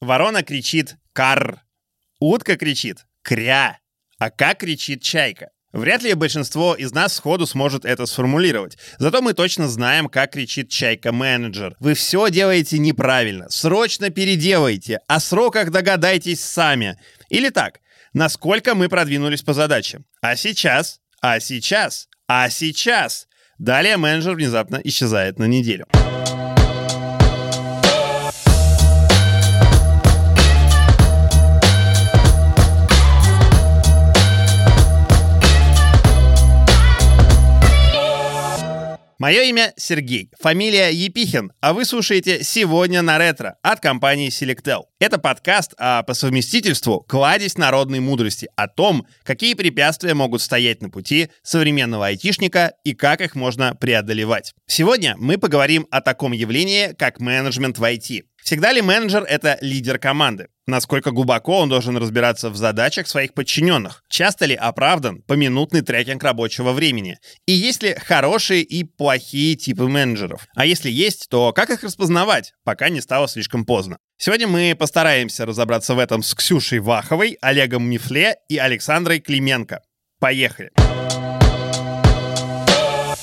Ворона кричит «кар», утка кричит «кря», а как кричит чайка? Вряд ли большинство из нас сходу сможет это сформулировать. Зато мы точно знаем, как кричит чайка-менеджер. Вы все делаете неправильно. Срочно переделайте. О сроках догадайтесь сами. Или так. Насколько мы продвинулись по задачам. А сейчас? А сейчас? А сейчас? Далее менеджер внезапно исчезает на неделю. Мое имя Сергей, фамилия Епихин, а вы слушаете «Сегодня на ретро» от компании Selectel. Это подкаст, а по совместительству кладезь народной мудрости о том, какие препятствия могут стоять на пути современного айтишника и как их можно преодолевать. Сегодня мы поговорим о таком явлении, как менеджмент в IT. Всегда ли менеджер — это лидер команды? Насколько глубоко он должен разбираться в задачах своих подчиненных? Часто ли оправдан поминутный трекинг рабочего времени? И есть ли хорошие и плохие типы менеджеров? А если есть, то как их распознавать, пока не стало слишком поздно? Сегодня мы постараемся разобраться в этом с Ксюшей Ваховой, Олегом Мифле и Александрой Клименко. Поехали!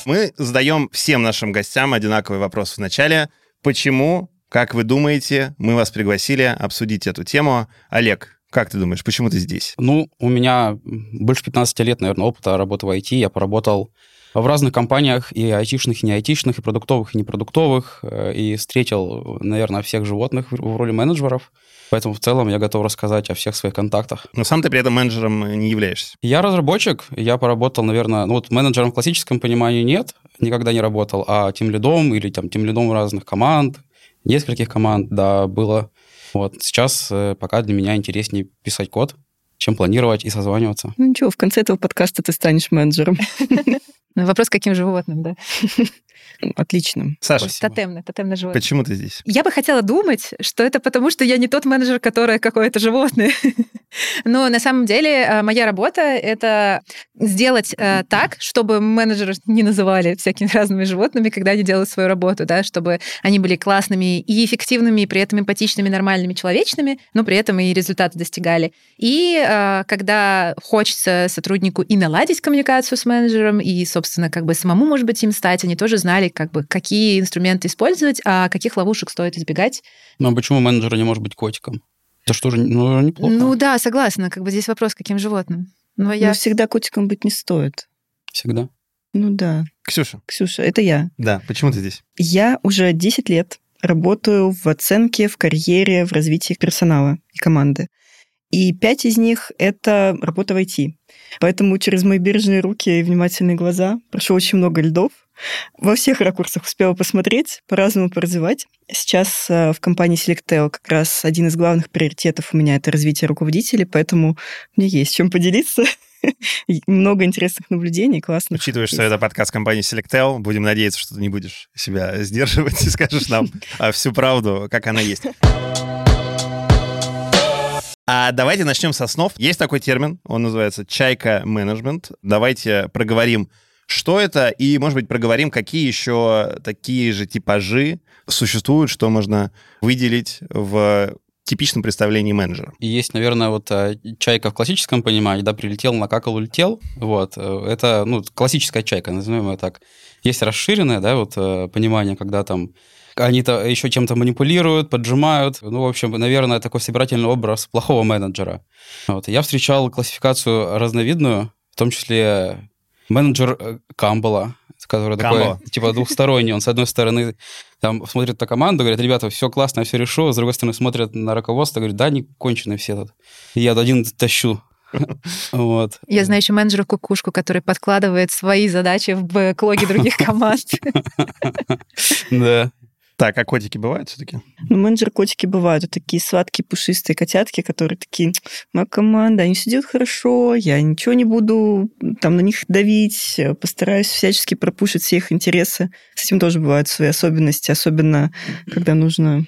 Мы задаем всем нашим гостям одинаковый вопрос в начале. Почему как вы думаете, мы вас пригласили обсудить эту тему. Олег, как ты думаешь, почему ты здесь? Ну, у меня больше 15 лет, наверное, опыта работы в IT. Я поработал в разных компаниях, и айтишных, и не айтишных, и продуктовых, и непродуктовых, э, и встретил, наверное, всех животных в роли менеджеров. Поэтому в целом я готов рассказать о всех своих контактах. Но сам ты при этом менеджером не являешься? Я разработчик. Я поработал, наверное, ну вот менеджером в классическом понимании нет, никогда не работал, а тем лидом или там тем лидом разных команд, нескольких команд, да, было. Вот сейчас э, пока для меня интереснее писать код, чем планировать и созваниваться. Ну ничего, в конце этого подкаста ты станешь менеджером. Вопрос, каким животным, да? Отлично. Саша, тотемное, тотемное животное. Почему ты здесь? Я бы хотела думать, что это потому, что я не тот менеджер, который какое-то животное. Но на самом деле э, моя работа — это сделать э, так, чтобы менеджеры не называли всякими разными животными, когда они делают свою работу, да, чтобы они были классными и эффективными, и при этом эмпатичными, нормальными, человечными, но при этом и результаты достигали. И э, когда хочется сотруднику и наладить коммуникацию с менеджером, и, собственно, как бы самому, может быть, им стать, они тоже знали, как бы, какие инструменты использовать, а каких ловушек стоит избегать. Ну, а почему менеджер не может быть котиком? Это что же ну, неплохо? Ну да, согласна. Как бы здесь вопрос, каким животным. Но, я... Но всегда котиком быть не стоит. Всегда? Ну да. Ксюша. Ксюша, это я. Да, почему ты здесь? Я уже 10 лет работаю в оценке, в карьере, в развитии персонала и команды. И пять из них — это работа в IT. Поэтому через мои бережные руки и внимательные глаза прошло очень много льдов, во всех ракурсах успела посмотреть, по-разному поразвивать. Сейчас э, в компании Selectel как раз один из главных приоритетов у меня это развитие руководителей, поэтому мне есть чем поделиться. Много интересных наблюдений, классно. Учитывая, что это подкаст компании Selectel, будем надеяться, что ты не будешь себя сдерживать и скажешь нам а, всю правду, как она есть. А давайте начнем с основ. Есть такой термин, он называется чайка-менеджмент. Давайте проговорим, что это? И, может быть, проговорим, какие еще такие же типажи существуют, что можно выделить в типичном представлении менеджера. И есть, наверное, вот э, чайка в классическом понимании, да, прилетел, накакал, улетел. Вот. Э, это, ну, классическая чайка, назовем ее так. Есть расширенное, да, вот э, понимание, когда там они-то еще чем-то манипулируют, поджимают. Ну, в общем, наверное, такой собирательный образ плохого менеджера. Вот. Я встречал классификацию разновидную, в том числе менеджер э, Камбала, который Камбала. такой, типа, двухсторонний. Он, с одной стороны, там смотрит на команду, говорит, ребята, все классно, я все решу. С другой стороны, смотрит на руководство, говорит, да, не кончены все тут. И я один тащу. Вот. Я знаю еще менеджера Кукушку, который подкладывает свои задачи в бэклоги других команд. Да. Так, а котики бывают все-таки? Ну, менеджер-котики бывают. Это такие сладкие, пушистые котятки, которые такие, моя команда, они делают хорошо, я ничего не буду там на них давить, постараюсь всячески пропушить все их интересы. С этим тоже бывают свои особенности, особенно когда нужно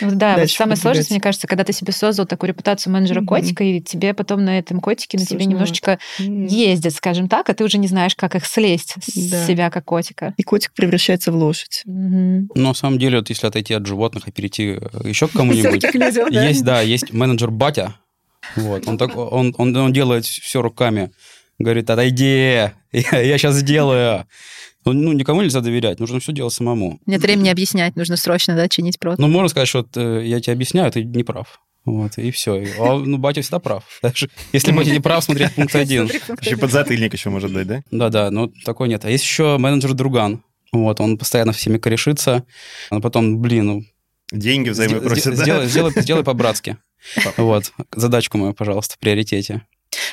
Ну Да, вот дальше самое сложное, мне кажется, когда ты себе создал такую репутацию менеджера Мгм. котика, и тебе потом на этом котике на тебе немножечко М. ездят, скажем так, а ты уже не знаешь, как их слезть с Да. себя как котика. И котик превращается в лошадь. Мгм. Но на самом деле, вот если отойти от животных и перейти э, еще к кому-нибудь, есть, да, есть менеджер батя. Вот, он, так, он, он, он делает все руками. Говорит, отойди, я, я сейчас сделаю. Ну, ну, никому нельзя доверять, нужно все делать самому. Нет времени объяснять, нужно срочно, да, чинить прот. Ну, можно сказать, что вот, э, я тебе объясняю, ты не прав. Вот, и все. А, ну, батя всегда прав. Даже если батя не прав, смотреть пункт один. Еще подзатыльник еще может дать, да? Да-да, но такой нет. А есть еще менеджер Друган. Вот, он постоянно всеми корешится, а потом, блин, ну, Деньги взаймы Сделай- просят, да? сделай, сделай, сделай по-братски. Вот, задачку мою, пожалуйста, в приоритете.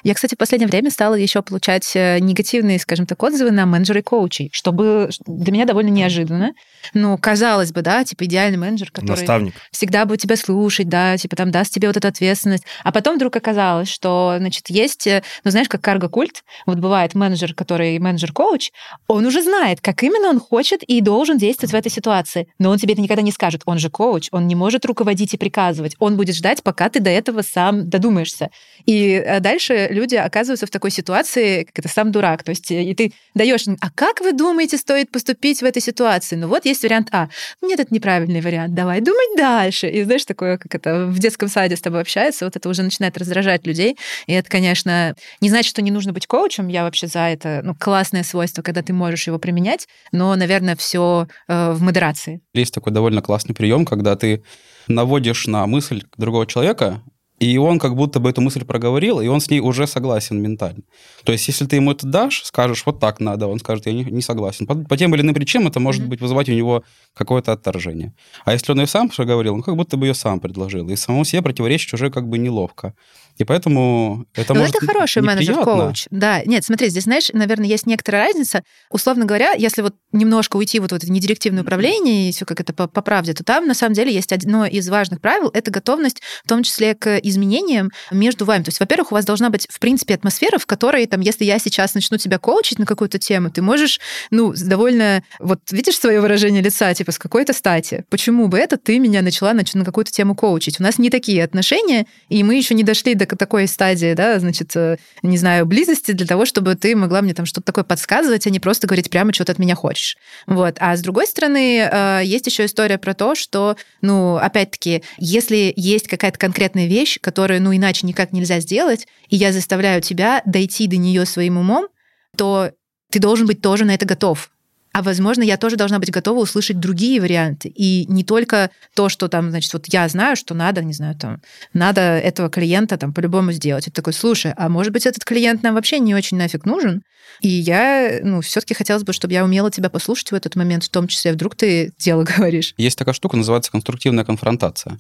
Я, кстати, в последнее время стала еще получать э, негативные, скажем так, отзывы на менеджеры коучей, что было для меня довольно неожиданно. Ну, казалось бы, да, типа идеальный менеджер, который Наставник. всегда будет тебя слушать, да, типа там даст тебе вот эту ответственность. А потом вдруг оказалось, что, значит, есть, э, ну, знаешь, как карго-культ, вот бывает менеджер, который менеджер-коуч, он уже знает, как именно он хочет и должен действовать в этой ситуации. Но он тебе это никогда не скажет. Он же коуч, он не может руководить и приказывать. Он будет ждать, пока ты до этого сам додумаешься. И э, дальше люди оказываются в такой ситуации, как это сам дурак. То есть э, и ты даешь, а как вы думаете, стоит поступить в этой ситуации? Ну вот есть вариант А. Нет, это неправильный вариант. Давай думать дальше. И знаешь, такое, как это в детском саде с тобой общается, вот это уже начинает раздражать людей. И это, конечно, не значит, что не нужно быть коучем. Я вообще за это. Ну, классное свойство, когда ты можешь его применять, но, наверное, все в модерации. Есть такой довольно классный прием, когда ты наводишь на мысль другого человека, и он как будто бы эту мысль проговорил, и он с ней уже согласен ментально. То есть, если ты ему это дашь, скажешь, вот так надо, он скажет, я не, не согласен. По, по тем или иным причинам это может Мгм. быть вызывать у него какое-то отторжение. А если он ее сам проговорил, он как будто бы ее сам предложил. И самому себе противоречить уже как бы неловко. И поэтому это Но может это хороший менеджер-коуч. Да, нет, смотри, здесь, знаешь, наверное, есть некоторая разница. Условно говоря, если вот немножко уйти вот в это недирективное управление и все как это по, по правде, то там на самом деле есть одно из важных правил — это готовность, в том числе к изменениям между вами. То есть, во-первых, у вас должна быть, в принципе, атмосфера, в которой, там, если я сейчас начну тебя коучить на какую-то тему, ты можешь, ну, довольно... Вот видишь свое выражение лица, типа, с какой-то стати? Почему бы это ты меня начала нач- на какую-то тему коучить? У нас не такие отношения, и мы еще не дошли до такой стадии, да, значит, э, не знаю, близости для того, чтобы ты могла мне там что-то такое подсказывать, а не просто говорить прямо, что ты от меня хочешь. Вот. А с другой стороны, э, есть еще история про то, что, ну, опять-таки, если есть какая-то конкретная вещь, которую, ну, иначе никак нельзя сделать, и я заставляю тебя дойти до нее своим умом, то ты должен быть тоже на это готов. А возможно, я тоже должна быть готова услышать другие варианты. И не только то, что там, значит, вот я знаю, что надо, не знаю, там, надо этого клиента там по-любому сделать. Это такой, слушай, а может быть, этот клиент нам вообще не очень нафиг нужен? И я, ну, все-таки хотелось бы, чтобы я умела тебя послушать в этот момент, в том числе, вдруг ты дело говоришь. Есть такая штука, называется конструктивная конфронтация.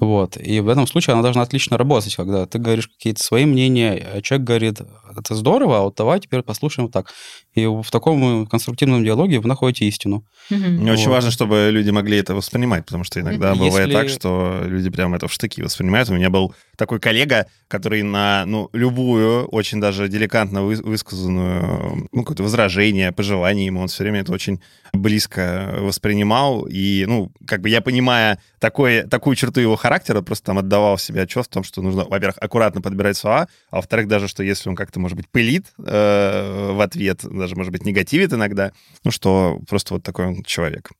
Вот. И в этом случае она должна отлично работать, когда ты говоришь какие-то свои мнения, а человек говорит, это здорово, а вот давай теперь послушаем вот так. И в таком конструктивном диалоге вы находите истину. Мне очень Вот. важно, чтобы люди могли это воспринимать, потому что иногда Если- бывает так, что люди прям это в штыки воспринимают. У меня был такой коллега, который на ну, любую, очень даже деликатно вы- высказанную ну, какое-то возражение, пожелание ему, он все время это очень близко воспринимал. И, ну, как бы я, понимая такое, такую черту его характера, просто там отдавал себе отчет в том, что нужно, во-первых, аккуратно подбирать слова, а во-вторых, даже, что если он как-то, может быть, пылит э, в ответ, даже, может быть, негативит иногда, ну, что просто вот такой он человек.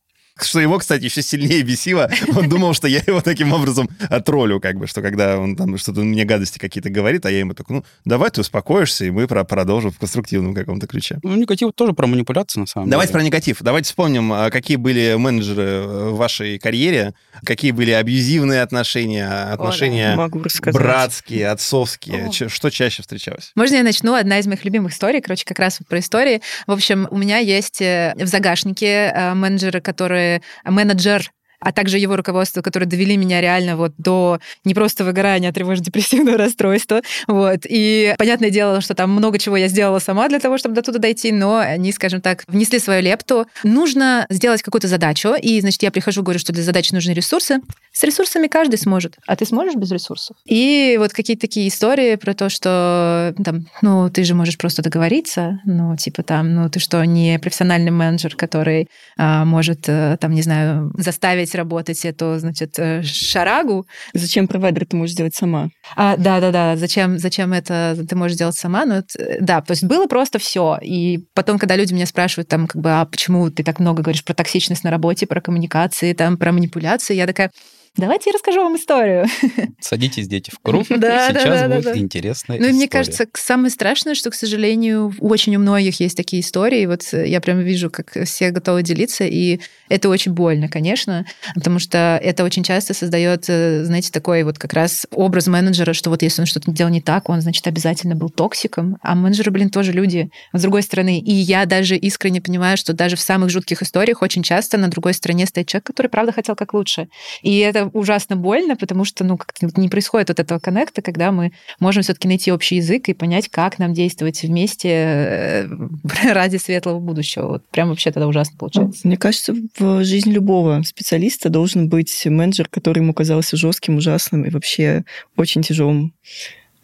Что его, кстати, еще сильнее бесило. Он думал, что я его таким образом отролю, как бы, что когда он там что-то мне гадости какие-то говорит, а я ему такой, ну, давай ты успокоишься, и мы про- продолжим в конструктивном каком-то ключе. Ну, негатив тоже про манипуляцию, на самом Давайте про деле. негатив. Давайте вспомним, а, какие были менеджеры э, в вашей карьере, какие были абьюзивные отношения, отношения Могу рассказать. братские, отцовские. О. Что чаще встречалось? Можно я начну? Одна из моих любимых историй, короче, как раз вот про истории. В общем, у меня есть э, в загашнике э, менеджеры, которые... Менеджер а также его руководство, которые довели меня реально вот до не просто выгорания, а тревожно-депрессивного расстройства. Вот. И понятное дело, что там много чего я сделала сама для того, чтобы до туда дойти, но они, скажем так, внесли свою лепту. Нужно сделать какую-то задачу, и, значит, я прихожу, говорю, что для задачи нужны ресурсы. С ресурсами каждый сможет, а ты сможешь без ресурсов? И вот какие-то такие истории про то, что там, ну, ты же можешь просто договориться, ну, типа там, ну, ты что, не профессиональный менеджер, который а, может, э, там, не знаю, заставить заставить работать эту, значит, э, шарагу. Зачем провайдер ты можешь сделать сама? А, да, да, да. Зачем, зачем это ты можешь делать сама? Ну, это, да, то есть было просто все. И потом, когда люди меня спрашивают, там, как бы, а почему ты так много говоришь про токсичность на работе, про коммуникации, там, про манипуляции, я такая, Давайте я расскажу вам историю. Садитесь, дети, в круг. Да, Сейчас да, да, будет да. интересная Ну, и мне история. кажется, самое страшное, что, к сожалению, очень у многих есть такие истории. Вот я прям вижу, как все готовы делиться, и это очень больно, конечно, потому что это очень часто создает, э, знаете, такой вот как раз образ менеджера, что вот если он что-то делал не так, он, значит, обязательно был токсиком. А менеджеры, блин, тоже люди, с другой стороны. И я даже искренне понимаю, что даже в самых жутких историях очень часто на другой стороне стоит человек, который, правда, хотел как лучше. И это ужасно больно, потому что, ну, как-то не происходит вот этого коннекта, когда мы можем все-таки найти общий язык и понять, как нам действовать вместе э, ради светлого будущего. Вот прям вообще тогда ужасно получается. Мне кажется, в жизни любого специалиста должен быть менеджер, который ему казался жестким, ужасным и вообще очень тяжелым.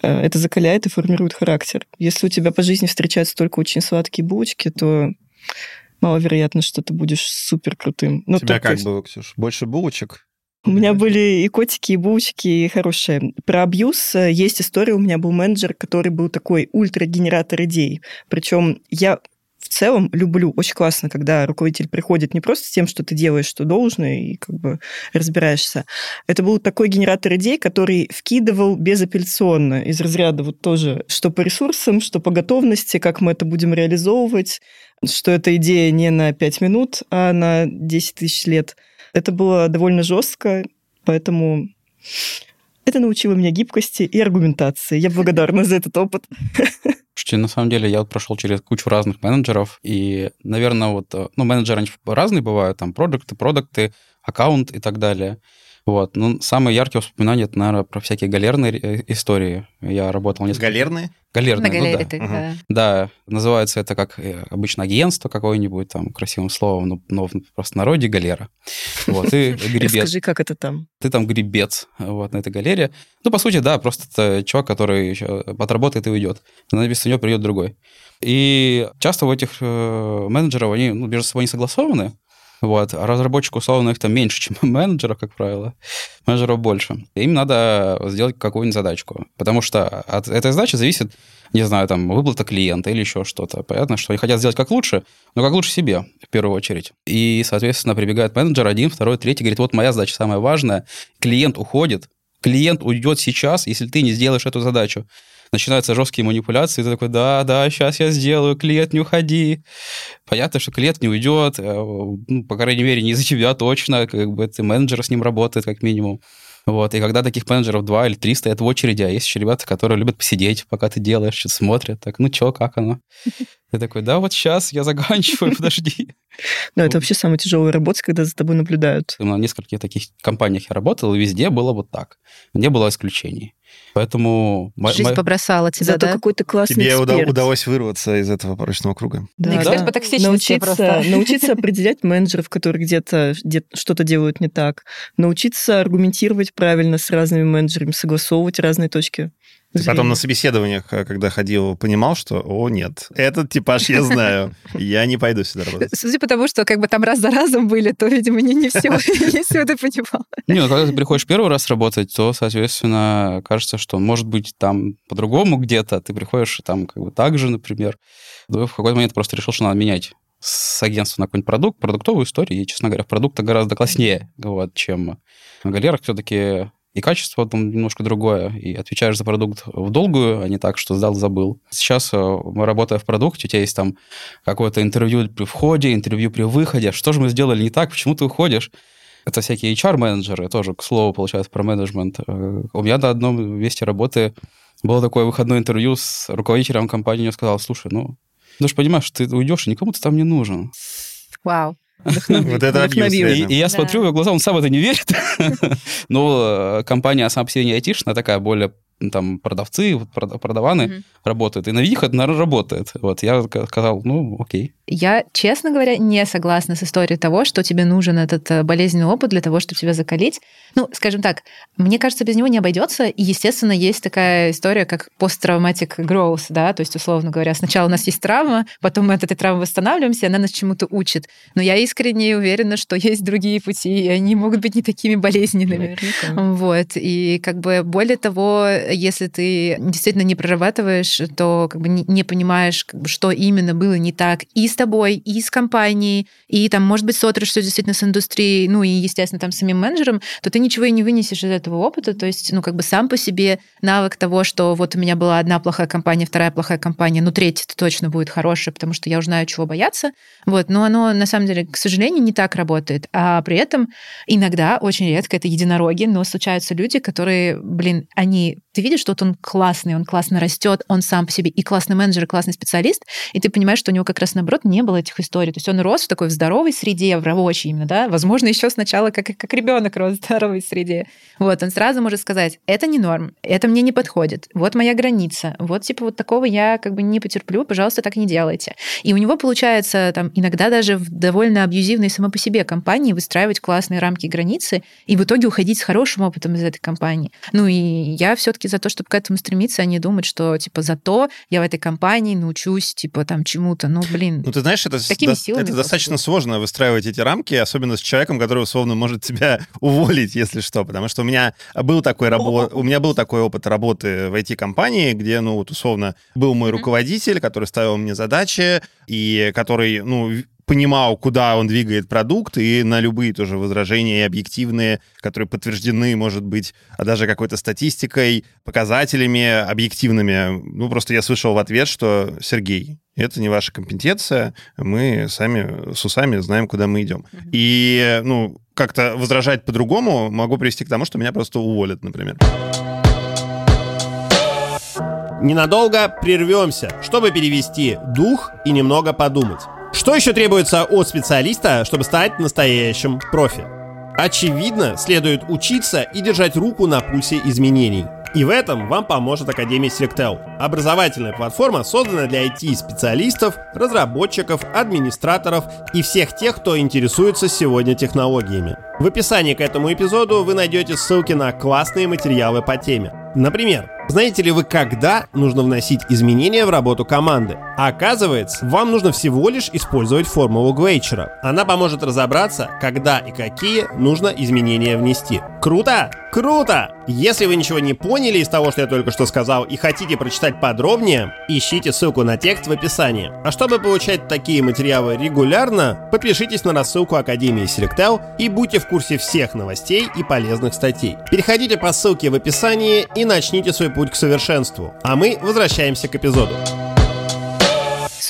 Э, Это закаляет и формирует характер. Если у тебя по жизни встречаются только очень сладкие булочки, то маловероятно, что ты будешь супер крутым. У тебя как было, Ксюш? Больше булочек? У меня были и котики, и булочки, и хорошие. Про абьюз э, есть история. У меня был менеджер, который был такой ультрагенератор идей. Причем я в целом люблю, очень классно, когда руководитель приходит не просто с тем, что ты делаешь, что должно, и как бы разбираешься. Это был такой генератор идей, который вкидывал безапелляционно из разряда вот тоже, что по ресурсам, что по готовности, как мы это будем реализовывать, что эта идея не на 5 минут, а на 10 тысяч лет. Это было довольно жестко, поэтому это научило меня гибкости и аргументации. Я благодарна за этот опыт. Слушайте, на самом деле я прошел через кучу разных менеджеров, и, наверное, вот, э, ну, менеджеры они разные бывают, там, продукты, продукты, аккаунт и так далее. Вот. Ну, самые яркие воспоминания, это, наверное, про всякие галерные э, истории. Я работал несколько... Галерные? Галерные, На ну да. ты, Ага. да. Да, называется это как э, обычно агентство какое-нибудь, там, красивым словом, но, но в простонародье галера. Вот, и гребец. Расскажи, как это там? Ты там гребец вот на этой галере. Ну, по сути, да, просто это чувак, который еще отработает и уйдет. Но вместо него придет другой. И часто у этих э, менеджеров, они ну, между собой не согласованы, вот, а разработчиков, условно, их там меньше, чем менеджеров, как правило. Менеджеров больше. Им надо сделать какую-нибудь задачку. Потому что от этой задачи зависит, не знаю, там, выплата клиента или еще что-то. Понятно, что они хотят сделать как лучше, но как лучше себе, в первую очередь. И, соответственно, прибегает менеджер один, второй, третий, говорит, вот моя задача самая важная. Клиент уходит, клиент уйдет сейчас, если ты не сделаешь эту задачу. Начинаются жесткие манипуляции, ты такой, да, да, сейчас я сделаю, клиент, не уходи. Понятно, что клиент не уйдет, э, ну, по крайней мере, не из-за тебя точно, как бы ты менеджер с ним работает, как минимум. Вот, и когда таких менеджеров два или три стоят в очереди, а есть еще ребята, которые любят посидеть, пока ты делаешь, что-то смотрят, так, ну чё, как оно? Ты такой, да, вот сейчас я заканчиваю, подожди. Да, это вообще самая тяжелая работа, когда за тобой наблюдают. На нескольких таких компаниях я работал, и везде было вот так. Не было исключений. Поэтому... Жизнь мо- побросала тебя, Зато да? какой ты классный Тебе уда- эксперт. удалось вырваться из этого порочного круга. Да, Эксперт да. по токсичности научиться, просто. научиться определять менеджеров, которые где-то где что-то делают не так. Научиться аргументировать правильно с разными менеджерами, согласовывать разные точки Ты потом на собеседованиях, э, когда ходил, понимал, что, о, нет, этот типаж я знаю, я не пойду сюда работать. Судя по тому, что как бы там раз за разом были, то, видимо, не, не все, не все ты понимал. Не, ну, когда ты приходишь первый раз работать, то, соответственно, кажется, что может быть там по-другому где-то, ты приходишь там как бы так же, например. В какой-то момент просто решил, что надо менять с агентства на какой-нибудь продукт, продуктовую историю, и, честно говоря, в продуктах гораздо класснее, вот, чем на галерах все-таки и качество там немножко другое, и отвечаешь за продукт в долгую, а не так, что сдал, забыл. Сейчас, э, работая в продукте, у тебя есть там какое-то интервью при входе, интервью при выходе. Что же мы сделали не так? Почему ты уходишь? Это всякие HR-менеджеры, тоже, к слову, получается, про менеджмент. Э, У меня на одном месте работы было такое выходное интервью с руководителем компании, он сказал, слушай, ну, ты же понимаешь, ты уйдешь, и никому ты там не нужен. Вау. Вот это. И, и я смотрю в его глаза, он сам это не верит. Но э, компания сама по себе не айтишная, такая более там продавцы, продаваны Мгм. работают. И на них это, наверное, работает. Вот я ска- сказал, ну, окей. Я, честно говоря, не согласна с историей того, что тебе нужен этот э, болезненный опыт для того, чтобы тебя закалить. Ну, скажем так, мне кажется, без него не обойдется. И, естественно, есть такая история, как посттравматик growth, да, то есть, условно говоря, сначала у нас есть травма, потом мы от этой травмы восстанавливаемся, и она нас чему-то учит. Но я искренне уверена, что есть другие пути, и они могут быть не такими болезненными. Вот. И как бы более того, если ты действительно не прорабатываешь, то как бы не, понимаешь, как бы, что именно было не так и с тобой, и с компанией, и там, может быть, что действительно с индустрией, ну и, естественно, там с самим менеджером, то ты ничего и не вынесешь из этого опыта. То есть, ну, как бы сам по себе навык того, что вот у меня была одна плохая компания, вторая плохая компания, ну, третья точно будет хорошая, потому что я уже знаю, чего бояться. Вот. Но оно, на самом деле, к сожалению, не так работает. А при этом иногда, очень редко, это единороги, но случаются люди, которые, блин, они... Ты видишь, что вот он классный, он классно растет, он сам по себе и классный менеджер, и классный специалист, и ты понимаешь, что у него как раз наоборот не было этих историй. То есть он рос в такой в здоровой среде, в рабочей именно, да, возможно, еще сначала как, как ребенок рос в здоровой среде. Вот, он сразу может сказать, это не норм, это мне не подходит, вот моя граница, вот типа вот такого я как бы не потерплю, пожалуйста, так не делайте. И у него получается там иногда даже в довольно абьюзивной само по себе компании выстраивать классные рамки и границы, и в итоге уходить с хорошим опытом из этой компании. Ну и я все-таки за то, чтобы к этому стремиться, а не думать, что типа зато я в этой компании научусь типа там чему-то. Ну блин. Ну, ты знаешь, это, Такими до- силами это достаточно сложно выстраивать эти рамки, особенно с человеком, который условно может тебя уволить, если что. Потому что у меня был такой рабо- у меня был такой опыт работы в IT-компании, где, ну, вот условно, был мой руководитель, который ставил мне задачи, и который, ну, понимал, куда он двигает продукт, и на любые тоже возражения и объективные, которые подтверждены, может быть, а даже какой-то статистикой, показателями объективными. Ну, просто я слышал в ответ, что Сергей, это не ваша компетенция, мы сами с усами знаем, куда мы идем. Мгм. И, ну, как-то возражать по-другому могу привести к тому, что меня просто уволят, например. Ненадолго прервемся, чтобы перевести дух и немного подумать. Что еще требуется от специалиста, чтобы стать настоящим профи? Очевидно, следует учиться и держать руку на пульсе изменений. И в этом вам поможет Академия Selectel. Образовательная платформа создана для IT-специалистов, разработчиков, администраторов и всех тех, кто интересуется сегодня технологиями. В описании к этому эпизоду вы найдете ссылки на классные материалы по теме. Например, знаете ли вы, когда нужно вносить изменения в работу команды? Оказывается, вам нужно всего лишь использовать формулу Гвейчера. Она поможет разобраться, когда и какие нужно изменения внести. Круто? Круто! Если вы ничего не поняли из того, что я только что сказал, и хотите прочитать подробнее, ищите ссылку на текст в описании. А чтобы получать такие материалы регулярно, подпишитесь на рассылку Академии Selectel и будьте в курсе всех новостей и полезных статей. Переходите по ссылке в описании и начните свой путь к совершенству. А мы возвращаемся к эпизоду.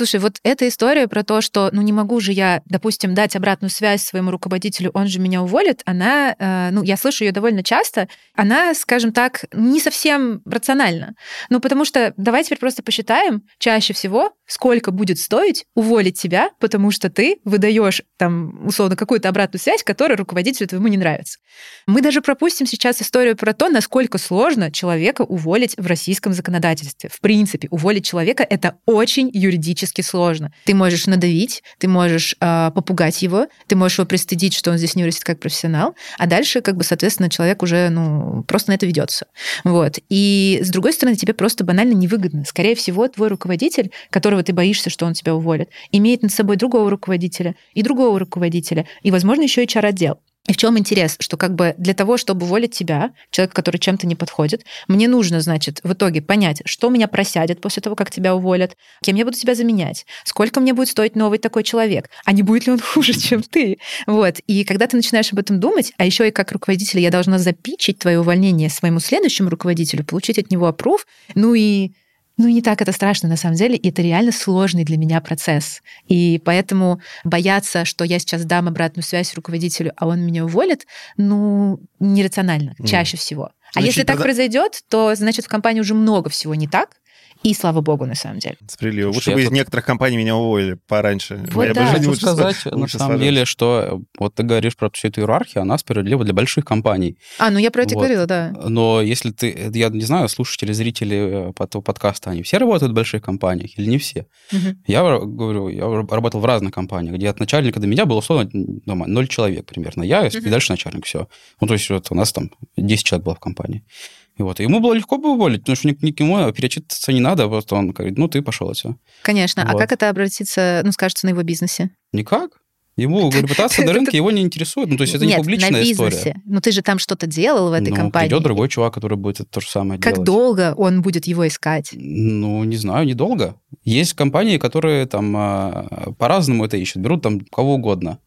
Слушай, вот эта история про то, что, ну, не могу же я, допустим, дать обратную связь своему руководителю, он же меня уволит, она, э, ну, я слышу ее довольно часто, она, скажем так, не совсем рациональна. Ну, потому что давай теперь просто посчитаем чаще всего, сколько будет стоить уволить тебя, потому что ты выдаешь там, условно, какую-то обратную связь, которая руководителю твоему не нравится. Мы даже пропустим сейчас историю про то, насколько сложно человека уволить в российском законодательстве. В принципе, уволить человека — это очень юридически сложно. Ты можешь надавить, ты можешь э, попугать его, ты можешь его пристыдить, что он здесь не вырастет как профессионал, а дальше, как бы, соответственно, человек уже, ну, просто на это ведется. Вот. И, с другой стороны, тебе просто банально невыгодно. Скорее всего, твой руководитель, которого ты боишься, что он тебя уволит, имеет над собой другого руководителя и другого руководителя, и, возможно, еще HR-отдел. И в чем интерес? Что как бы для того, чтобы уволить тебя, человека, который чем-то не подходит, мне нужно, значит, в итоге понять, что меня просядет после того, как тебя уволят, кем я буду тебя заменять, сколько мне будет стоить новый такой человек, а не будет ли он хуже, чем ты. Вот. И когда ты начинаешь об этом думать, а еще и как руководитель я должна запичить твое увольнение своему следующему руководителю, получить от него опруф, ну и ну, не так это страшно на самом деле, и это реально сложный для меня процесс. И поэтому бояться, что я сейчас дам обратную связь руководителю, а он меня уволит, ну, нерационально, Мгм. чаще всего. А Значит, если так тогда- произойдет, то значит в компании уже много всего не так, И слава богу, на самом деле. Справедливо. Лучше бы я из тут- некоторых компаний меня уволили пораньше. Вот Моя да. бы жизнь Хочу лучше сказать, сла- на лучше самом сложилась. деле, что э, вот ты говоришь про всю эту иерархию, она справедлива для больших компаний. А, ну я про это и Вот. говорила, да. Но если ты, э, я не знаю, слушатели, зрители э, под- подкаста, они все работают в больших компаниях или не все? Мгм. Я говорю, я работал в разных компаниях, где от начальника до меня было условно дома, 0 человек примерно. Я и Мгм. дальше начальник, все. Ну, то есть вот у нас там 10 человек было в компании. И вот, ему было легко бы уволить, потому что ни- никому перечитываться не надо, просто он говорит, ну, ты пошел отсюда. Конечно. А Вот. как это обратиться, ну, скажется, на его бизнесе? Никак. Ему репутация на рынке его не интересует. Ну, то есть это не публичная на история. бизнесе. Ну, ты же там что-то делал в этой ну, компании. придет другой чувак, который будет это то же самое Как делать. долго он будет его искать? Ну, не знаю, недолго. Есть компании, которые там а, по-разному это ищут, берут там кого угодно.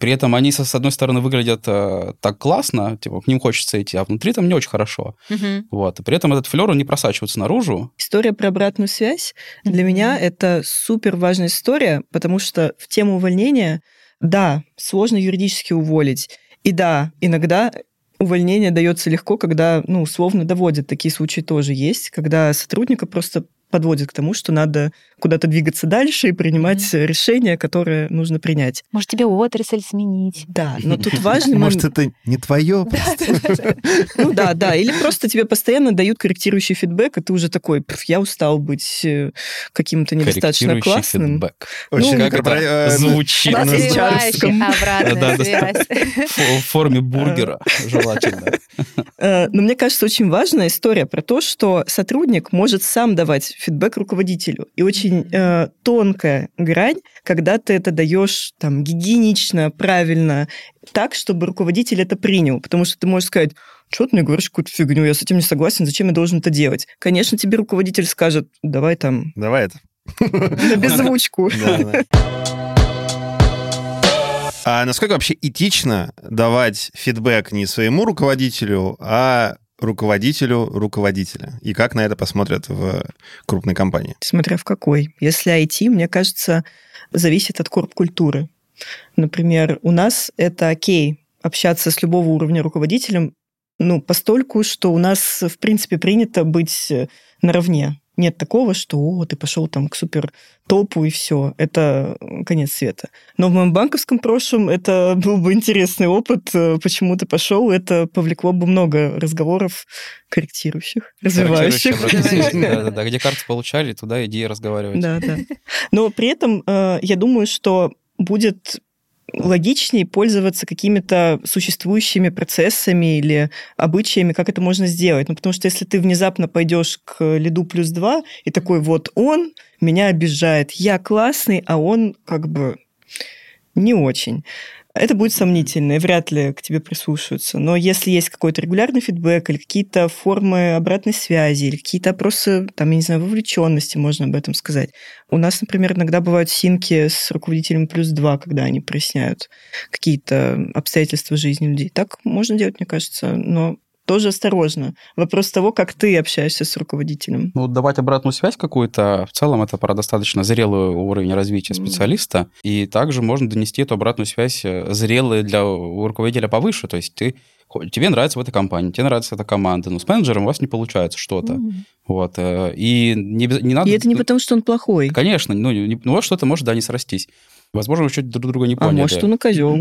При этом они, со- с одной стороны, выглядят а, так классно, типа, к ним хочется идти, а внутри там не очень хорошо. Мгм. Вот. И при этом этот флер, он не просачивается наружу. История про обратную связь для меня это супер важная история, потому что в тему увольнения, да, сложно юридически уволить. И да, иногда увольнение дается легко, когда, ну, условно доводят. Такие случаи тоже есть, когда сотрудника просто подводит к тому, что надо куда-то двигаться дальше и принимать решения, которые нужно принять. Может, тебе отрасль сменить? Да, но тут важный Может, это не твое? Ну да, да. Или просто тебе постоянно дают корректирующий фидбэк, и ты уже такой, «Пф, я устал быть э, каким-то недостаточно Корректирующий классным. фидбэк. Очень как корпора- это э, звучит? В форме бургера, желательно. Э, Но мне кажется, очень важная история про то, что сотрудник может сам давать фидбэк руководителю. И очень э, тонкая грань, когда ты это даешь там гигиенично, правильно, так, чтобы руководитель это принял. Потому что ты можешь сказать, что ты мне говоришь какую-то фигню, я с этим не согласен, зачем я должен это делать? Конечно, тебе руководитель скажет, давай там Давай это. на беззвучку. А насколько вообще этично давать фидбэк не своему руководителю, а руководителю руководителя? И как на это посмотрят в крупной компании? Смотря в какой. Если IT, мне кажется, зависит от корп-культуры. Например, у нас это окей общаться с любого уровня руководителем, ну, постольку, что у нас, в принципе, принято быть э, наравне. Нет такого, что о, ты пошел там к супер топу и все. Это э, конец света. Но в моем банковском прошлом это был бы интересный опыт. э, Почему ты пошел? Это повлекло бы много разговоров корректирующих, развивающих. Да-да-да, где карты получали, туда иди разговаривать. Да, да. Но при этом э, я думаю, что будет логичнее пользоваться какими-то существующими процессами или обычаями, как это можно сделать. Ну, потому что если ты внезапно пойдешь к лиду плюс два, и такой вот он меня обижает, я классный, а он как бы не очень. Это будет сомнительно, и вряд ли к тебе прислушаются. Но если есть какой-то регулярный фидбэк или какие-то формы обратной связи, или какие-то опросы, там, я не знаю, вовлеченности, можно об этом сказать. У нас, например, иногда бывают синки с руководителем плюс два, когда они проясняют какие-то обстоятельства жизни людей. Так можно делать, мне кажется, но тоже осторожно. Вопрос того, как ты общаешься с руководителем. Ну, давать обратную связь какую-то, в целом это про достаточно зрелый уровень развития специалиста, и также можно донести эту обратную связь э, зрелой для руководителя повыше, то есть ты тебе нравится в этой компании, тебе нравится эта команда, но с менеджером у вас не получается что-то. Мгм. Вот. э, И не, не надо... И это не потому, что он плохой. Конечно, ну, не- ну, у вас что-то может, да, не срастись. Возможно, вы что-то друг друга не А поняли. может, он и козел.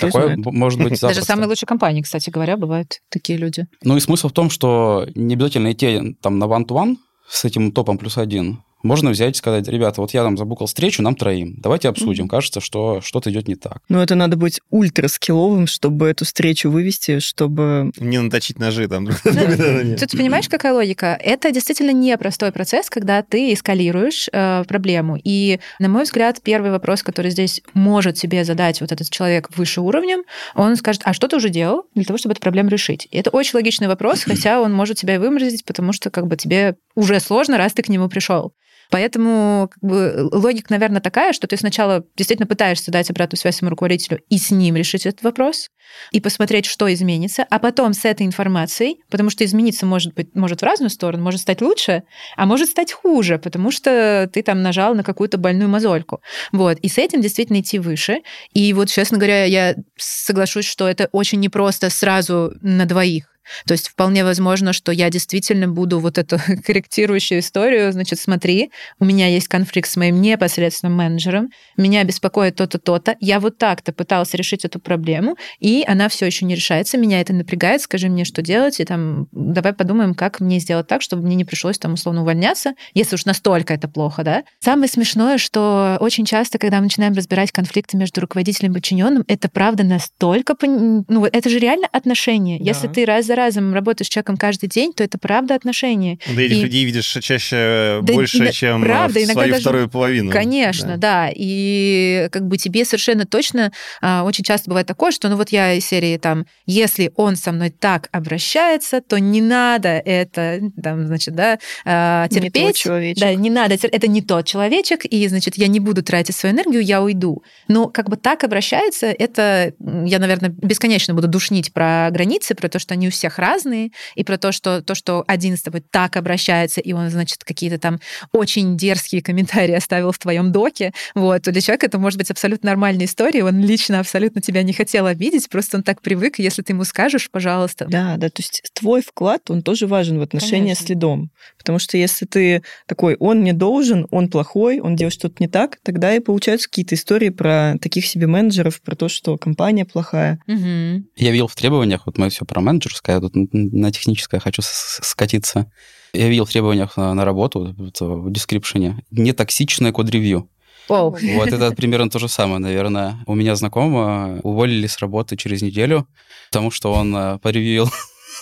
Такое может быть Даже запросто. самые лучшие компании, кстати говоря, бывают такие люди. Ну и смысл в том, что не обязательно идти там на one-to-one с этим топом плюс один. Можно взять и сказать, ребята, вот я там забукал встречу, нам троим. Давайте обсудим. Мгм. Кажется, что что-то идет не так. Но это надо быть ультра скилловым, чтобы эту встречу вывести, чтобы... Не наточить ножи там. Тут понимаешь, какая логика? Это действительно непростой процесс, когда ты эскалируешь э, проблему. И, на мой взгляд, первый вопрос, который здесь может себе задать вот этот человек выше уровнем, он скажет, а что ты уже делал для того, чтобы эту проблему решить? И это очень логичный вопрос, хотя он может тебя и выморозить, потому что как бы тебе уже сложно, раз ты к нему пришел. Поэтому как бы, логика, наверное, такая, что ты сначала действительно пытаешься дать обратную связь своему руководителю и с ним решить этот вопрос, и посмотреть, что изменится, а потом с этой информацией, потому что измениться может быть может в разную сторону, может стать лучше, а может стать хуже, потому что ты там нажал на какую-то больную мозольку. Вот. И с этим действительно идти выше. И вот, честно говоря, я соглашусь, что это очень непросто сразу на двоих. То есть вполне возможно, что я действительно буду вот эту корректирующую историю, значит, смотри, у меня есть конфликт с моим непосредственным менеджером, меня беспокоит то-то, то-то, я вот так-то пытался решить эту проблему, и она все еще не решается, меня это напрягает, скажи мне, что делать, и там давай подумаем, как мне сделать так, чтобы мне не пришлось там условно увольняться, если уж настолько это плохо, да. Самое смешное, что очень часто, когда мы начинаем разбирать конфликты между руководителем и подчиненным, это правда настолько, ну, это же реально отношения. Да. Если ты раз за разом работаешь с человеком каждый день, то это правда отношения. Да, этих и... людей видишь чаще да, больше, да, чем правда, в свою даже... вторую половину. Конечно, да. да. И как бы тебе совершенно точно а, очень часто бывает такое, что ну вот я из серии там, если он со мной так обращается, то не надо это, там, значит, да, а, терпеть. Не тот человечек. Да, не надо, это не тот человечек, и, значит, я не буду тратить свою энергию, я уйду. Но как бы так обращается, это, я, наверное, бесконечно буду душнить про границы, про то, что они у всех разные, и про то, что то, что один с тобой так обращается, и он, значит, какие-то там очень дерзкие комментарии оставил в твоем доке, вот, то для человека это может быть абсолютно нормальная история, он лично абсолютно тебя не хотел обидеть, просто он так привык, если ты ему скажешь, пожалуйста. Да, да, то есть твой вклад, он тоже важен в отношении Конечно. с лидом, потому что если ты такой, он мне должен, он плохой, он делает что-то не так, тогда и получаются какие-то истории про таких себе менеджеров, про то, что компания плохая. Угу. Я видел в требованиях, вот мы все про менеджерское, тут на техническое хочу скатиться. Я видел в требованиях на, на работу, в дескрипшене, нетоксичное код-ревью. Wow. Вот это примерно то же самое, наверное. У меня знакомого уволили с работы через неделю, потому что он э, поревьюил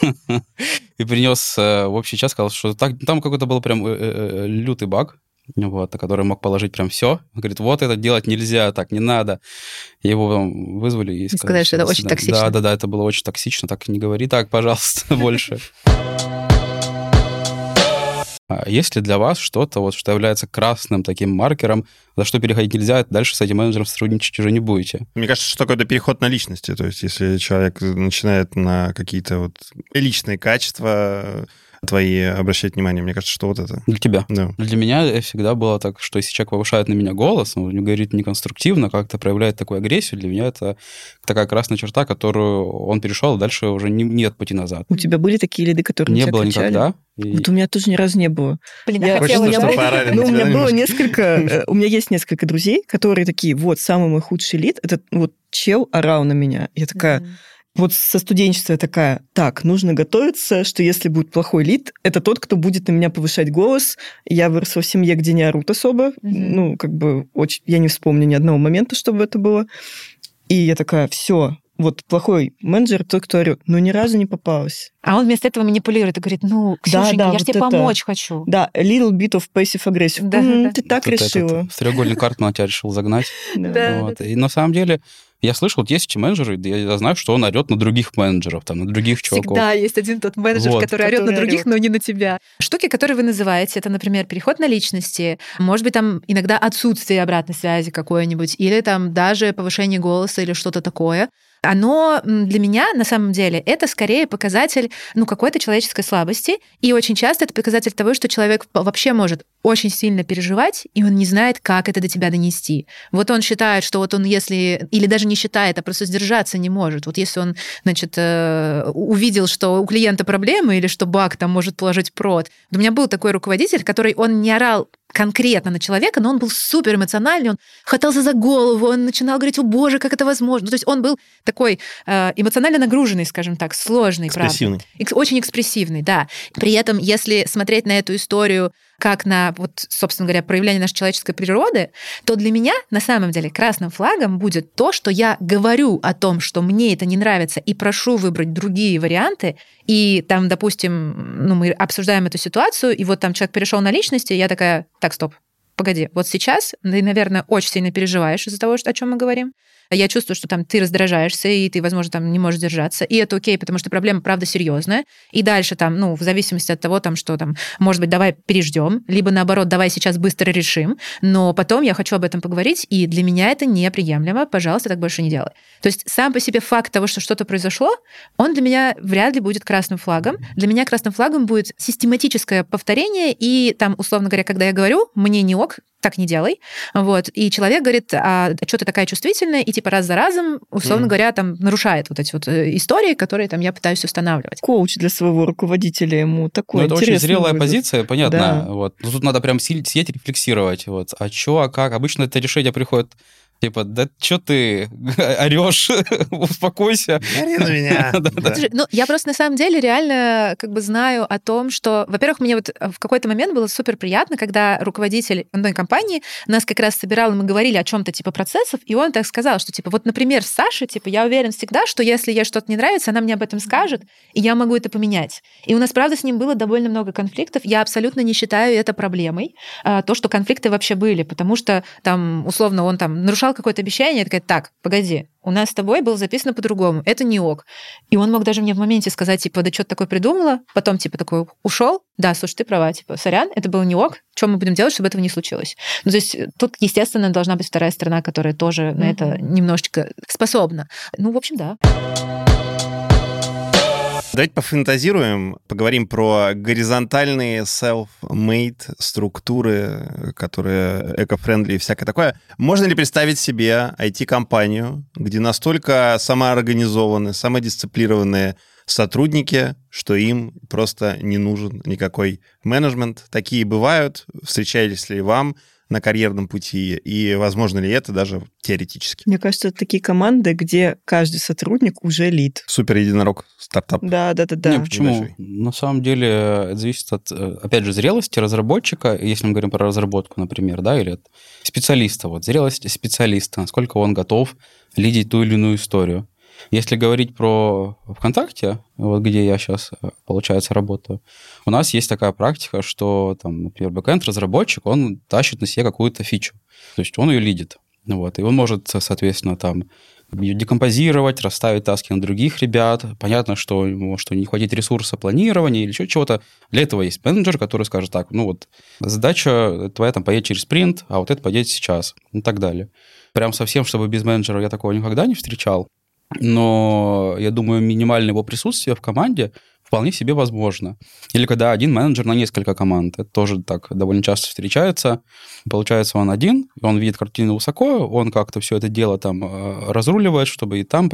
и принес э, в общий час, сказал, что так, там какой-то был прям э, лютый баг, вот, который мог положить прям все. Он говорит, вот это делать нельзя, так не надо. Его вызвали и сказали, сказали, что это очень токсично. Да, да, да, это было очень токсично, так не говори так, пожалуйста, больше. А есть ли для вас что-то, вот, что является красным таким маркером, за что переходить нельзя, дальше с этим менеджером сотрудничать уже не будете? Мне кажется, что такое переход на личности. То есть если человек начинает на какие-то вот личные качества твои обращать внимание. Мне кажется, что вот это. Для тебя? Да. Для меня всегда было так, что если человек повышает на меня голос, он говорит неконструктивно, как-то проявляет такую агрессию, для меня это такая красная черта, которую он перешел, а дальше уже не, нет пути назад. У тебя были такие лиды, которые не было кричали? никогда. И... Вот у меня тоже ни разу не было. Блин, я хотела, Хочется, я... чтобы ну, у меня было несколько, э, у меня есть несколько друзей, которые такие, вот, самый мой худший лид, это вот чел орал на меня. Я такая, mm-hmm вот со студенчества я такая, так, нужно готовиться, что если будет плохой лид, это тот, кто будет на меня повышать голос. Я выросла в семье, где не орут особо. Mm-hmm. Ну, как бы, очень, я не вспомню ни одного момента, чтобы это было. И я такая, все, вот плохой менеджер, тот, кто орет, но ни разу не попалась. А он вместо этого манипулирует и говорит, ну, Ксюшенька, да, да, я вот же тебе это... помочь хочу. Да, little bit of passive aggressive. Да, mm, да. Ты так вот решила. Этот, в треугольник Картмана тебя решил загнать. Да. Вот. И на самом деле я слышал, вот есть эти менеджеры, я знаю, что он орет на других менеджеров, там, на других чуваков. Да, есть один тот менеджер, вот. который орет на других, орёт. но не на тебя. Штуки, которые вы называете, это, например, переход на личности, может быть, там иногда отсутствие обратной связи какой-нибудь, или там даже повышение голоса или что-то такое оно для меня на самом деле это скорее показатель ну, какой-то человеческой слабости. И очень часто это показатель того, что человек вообще может очень сильно переживать, и он не знает, как это до тебя донести. Вот он считает, что вот он если... Или даже не считает, а просто сдержаться не может. Вот если он, значит, э, увидел, что у клиента проблемы или что баг там может положить прод. У меня был такой руководитель, который он не орал конкретно на человека, но он был супер эмоциональный, он хватался за голову, он начинал говорить, о боже, как это возможно. Ну, то есть он был такой э, эмоционально нагруженный, скажем так, сложный, экспрессивный. правда. Очень экспрессивный, да. При этом, если смотреть на эту историю как на, вот, собственно говоря, проявление нашей человеческой природы, то для меня на самом деле красным флагом будет то, что я говорю о том, что мне это не нравится, и прошу выбрать другие варианты, и там, допустим, ну, мы обсуждаем эту ситуацию, и вот там человек перешел на личности, я такая, так, стоп, погоди, вот сейчас ты, наверное, очень сильно переживаешь из-за того, о чем мы говорим я чувствую, что там ты раздражаешься, и ты, возможно, там не можешь держаться, и это окей, потому что проблема, правда, серьезная. И дальше там, ну, в зависимости от того, там, что там, может быть, давай переждем, либо наоборот, давай сейчас быстро решим, но потом я хочу об этом поговорить, и для меня это неприемлемо, пожалуйста, так больше не делай. То есть сам по себе факт того, что что-то произошло, он для меня вряд ли будет красным флагом. Для меня красным флагом будет систематическое повторение, и там, условно говоря, когда я говорю, мне не ок, так не делай. Вот. И человек говорит, а что ты такая чувствительная, и типа раз за разом, условно mm. говоря, там нарушает вот эти вот э, истории, которые там я пытаюсь устанавливать. Коуч для своего руководителя ему такой Ну, это очень зрелая вызов. позиция, понятно. Да. Вот. Но тут надо прям сидеть, рефлексировать. Вот. А что, а как? Обычно это решение приходит Типа, да что ты орешь, успокойся. Ори на меня. Ну, я просто на самом деле реально как бы знаю о том, что, во-первых, мне вот в какой-то момент было супер приятно, когда руководитель одной компании нас как раз собирал, и мы говорили о чем-то типа процессов, и он так сказал, что типа, вот, например, Саша, типа, я уверен всегда, что если ей что-то не нравится, она мне об этом скажет, и я могу это поменять. И у нас, правда, с ним было довольно много конфликтов. Я абсолютно не считаю это проблемой, а, то, что конфликты вообще были, потому что там, условно, он там нарушал дал какое-то обещание, я такая, так, погоди, у нас с тобой было записано по-другому, это не ок. И он мог даже мне в моменте сказать, типа, да что ты такое придумала, потом, типа, такой, ушел, да, слушай, ты права, типа, сорян, это было не ок, что мы будем делать, чтобы этого не случилось? Ну, то есть тут, естественно, должна быть вторая сторона, которая тоже mm-hmm. на это немножечко способна. Ну, в общем, да. Давайте пофантазируем, поговорим про горизонтальные self-made структуры, которые эко-френдли и всякое такое. Можно ли представить себе IT-компанию, где настолько самоорганизованные, самодисциплинированные сотрудники, что им просто не нужен никакой менеджмент. Такие бывают. Встречались ли вам? На карьерном пути, и возможно ли это даже теоретически? Мне кажется, это такие команды, где каждый сотрудник уже лид. Супер единорог стартап. Да, да, да, да. Не, почему? Большой. На самом деле это зависит от, э, опять же, зрелости разработчика, если мы говорим про разработку, например, да, или от специалиста. Вот зрелость специалиста, насколько он готов лидить ту или иную историю. Если говорить про ВКонтакте, вот где я сейчас, э, получается, работаю, у нас есть такая практика, что, там, например, бэкэнд-разработчик, он тащит на себе какую-то фичу. То есть он ее лидит. Вот, и он может, соответственно, там ее декомпозировать, расставить таски на других ребят. Понятно, что может не хватит ресурса планирования или еще чего-то. Для этого есть менеджер, который скажет так, ну вот задача твоя там поедет через спринт, а вот это поедет сейчас и так далее. Прям совсем, чтобы без менеджера я такого никогда не встречал но я думаю, минимальное его присутствие в команде вполне себе возможно. Или когда один менеджер на несколько команд. Это тоже так довольно часто встречается. Получается, он один, он видит картину высоко, он как-то все это дело там э, разруливает, чтобы и там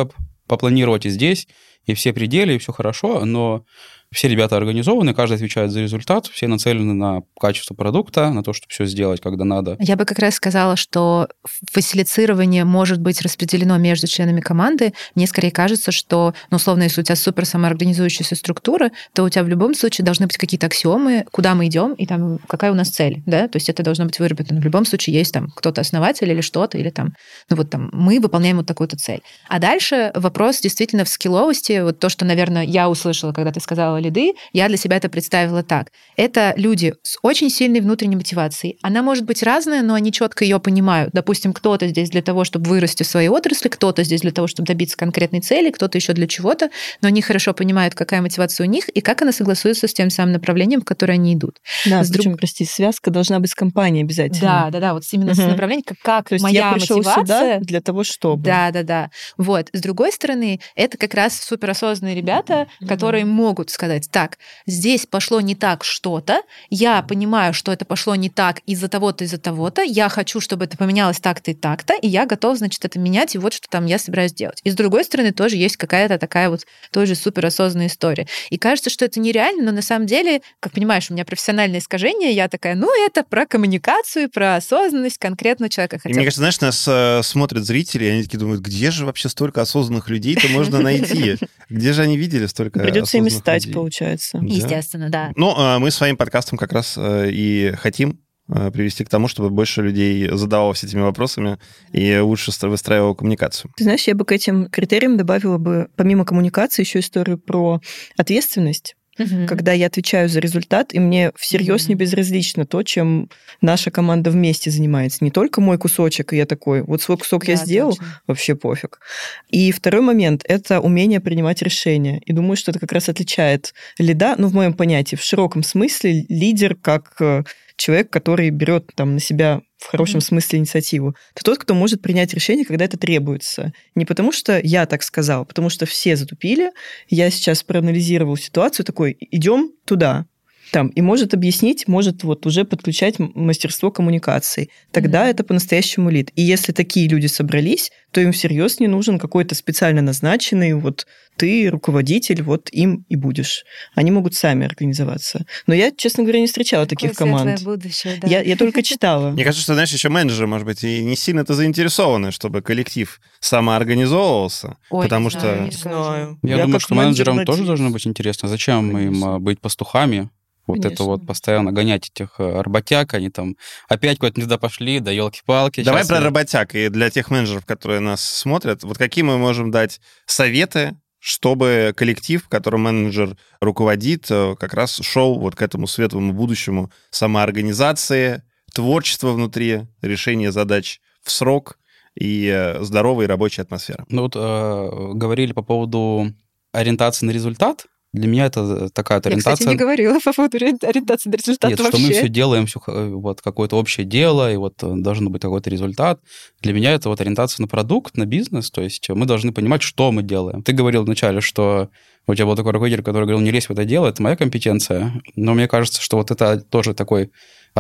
попланировать, и здесь, и все пределы, и все хорошо, но все ребята организованы, каждый отвечает за результат, все нацелены на качество продукта, на то, чтобы все сделать, когда надо. Я бы как раз сказала, что фасилицирование может быть распределено между членами команды. Мне скорее кажется, что, ну, условно, если у тебя супер самоорганизующаяся структура, то у тебя в любом случае должны быть какие-то аксиомы, куда мы идем и там какая у нас цель, да, то есть это должно быть выработано. В любом случае есть там кто-то основатель или что-то, или там, ну вот там мы выполняем вот такую-то цель. А дальше вопрос действительно в скилловости, вот то, что, наверное, я услышала, когда ты сказала лиды, я для себя это представила так. Это люди с очень сильной внутренней мотивацией. Она может быть разная, но они четко ее понимают. Допустим, кто-то здесь для того, чтобы вырасти в своей отрасли, кто-то здесь для того, чтобы добиться конкретной цели, кто-то еще для чего-то, но они хорошо понимают, какая мотивация у них и как она согласуется с тем самым направлением, в которое они идут. Да, с причем, друг... прости, связка должна быть с компанией обязательно. Да, да, да, вот именно угу. с направлением, как, как То есть моя я мотивация. Сюда для того, чтобы. Да, да, да. Вот. С другой стороны, это как раз суперосознанные ребята, которые могут сказать, сказать, так, здесь пошло не так что-то, я понимаю, что это пошло не так из-за того-то, из-за того-то, я хочу, чтобы это поменялось так-то и так-то, и я готов, значит, это менять, и вот что там я собираюсь делать. И с другой стороны, тоже есть какая-то такая вот тоже суперосознанная история. И кажется, что это нереально, но на самом деле, как понимаешь, у меня профессиональное искажение, я такая, ну, это про коммуникацию, про осознанность конкретного человека. Хотя... И мне кажется, знаешь, нас э, смотрят зрители, и они такие думают, где же вообще столько осознанных людей-то можно найти? Где же они видели столько Придется ими стать, получается. Естественно, да. Ну, а мы своим подкастом как раз э, и хотим э, привести к тому, чтобы больше людей задавалось этими вопросами и лучше выстраивало коммуникацию. Ты знаешь, я бы к этим критериям добавила бы, помимо коммуникации, еще историю про ответственность угу. когда я отвечаю за результат, и мне всерьез угу. не безразлично то, чем наша команда вместе занимается. Не только мой кусочек, и я такой, вот свой кусок да, я сделал, точно. вообще пофиг. И второй момент – это умение принимать решения. И думаю, что это как раз отличает лида, ну, в моем понятии, в широком смысле, лидер как э, человек, который берет там на себя в хорошем mm-hmm. смысле инициативу. Это тот, кто может принять решение, когда это требуется. Не потому что я так сказал, потому что все затупили. Я сейчас проанализировал ситуацию, такой, идем туда. Там, и может объяснить, может вот уже подключать мастерство коммуникации. Тогда Мгм. это по-настоящему лид. И если такие люди собрались, то им всерьез не нужен какой-то специально назначенный, вот ты руководитель, вот им и будешь. Они могут сами организоваться. Но я, честно говоря, не встречала таких Какое команд. будущее, да. Я, я только читала. Мне кажется, что, знаешь, еще менеджеры, может быть, и не сильно-то заинтересованы, чтобы коллектив самоорганизовывался, Ой, потому не что... знаю, Не знаю. Я, думаю, что менеджер менеджерам тоже должно быть интересно. Зачем им а, быть пастухами? Вот это Конечно. вот постоянно гонять этих э, работяг, они там опять куда-то не туда пошли, да елки-палки. Давай про я- работяг. И для тех менеджеров, которые нас смотрят, вот какие мы можем дать советы, чтобы коллектив, которым менеджер руководит, э, как раз шел вот к этому светлому будущему самоорганизации, творчества внутри, решения задач в срок и э, здоровой рабочей атмосферы. Ну вот э, говорили по поводу ориентации на результат. Для меня это такая вот Я, ориентация... кстати, не говорила по поводу ори- ориентации на результат Нет, вообще. что мы все делаем, все, вот какое-то общее дело, и вот э, должен быть какой-то результат. Для меня это вот ориентация на продукт, на бизнес, то есть мы должны понимать, что мы делаем. Ты говорил вначале, что у тебя был такой руководитель, который говорил, не лезь в это дело, это моя компетенция. Но мне кажется, что вот это тоже такой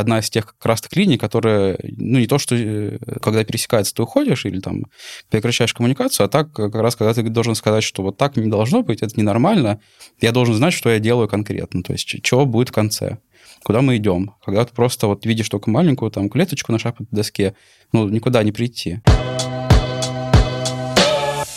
одна из тех таки линий, которые, ну, не то, что э, когда пересекается, ты уходишь или там прекращаешь коммуникацию, а так как раз, когда ты должен сказать, что вот так не должно быть, это ненормально, я должен знать, что я делаю конкретно, то есть чего будет в конце, куда мы идем. Когда ты просто вот видишь только маленькую там клеточку на шахматной доске, ну, никуда не прийти.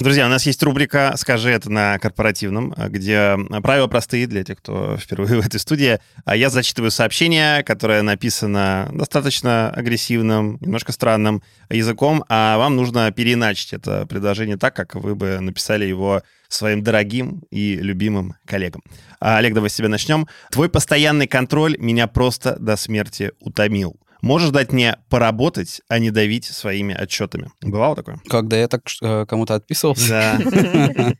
Друзья, у нас есть рубрика «Скажи это на корпоративном», где правила простые для тех, кто впервые в этой студии. А Я зачитываю сообщение, которое написано достаточно агрессивным, немножко странным языком, а вам нужно переиначить это предложение так, как вы бы написали его своим дорогим и любимым коллегам. А, Олег, давай с тебя начнем. Твой постоянный контроль меня просто до смерти утомил. Можешь дать мне поработать, а не давить своими отчетами. Бывало такое? Когда я так э, кому-то отписывался, Да.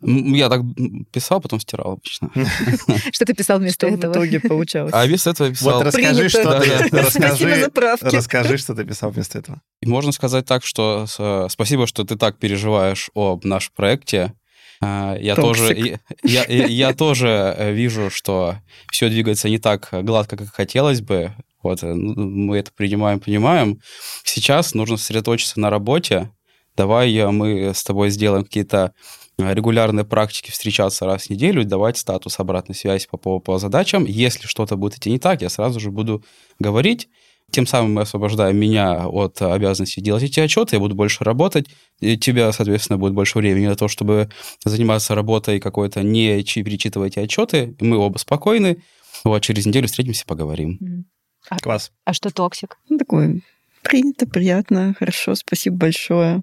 я так писал, потом стирал обычно. Что ты писал вместо Что в этого? итоге получалось? А вместо этого писал... Вот расскажи, что ты... Расскажи, за правки. расскажи, что ты писал вместо этого. Можно сказать так, что с- спасибо, что ты так переживаешь об нашем проекте. А, Я тоже, я, я- я тоже э, вижу, что все двигается не так гладко, как хотелось бы. Вот, э, ну, мы это принимаем, понимаем. Сейчас нужно сосредоточиться на работе. Давай э, мы с тобой сделаем какие-то э, регулярные практики встречаться раз в неделю, давать статус обратной связи по, по, по задачам. Если что-то будет идти не так, я сразу же буду говорить. Тем самым мы освобождаем меня от обязанности делать эти отчеты, я буду больше работать, и тебя, соответственно, будет больше времени на то, чтобы заниматься работой какой-то, не чи- перечитывая эти отчеты. Мы оба спокойны. Вот, через неделю встретимся, поговорим. Мгм. Класс. А что toxic? Ну, такое принято, приятно, хорошо, спасибо большое.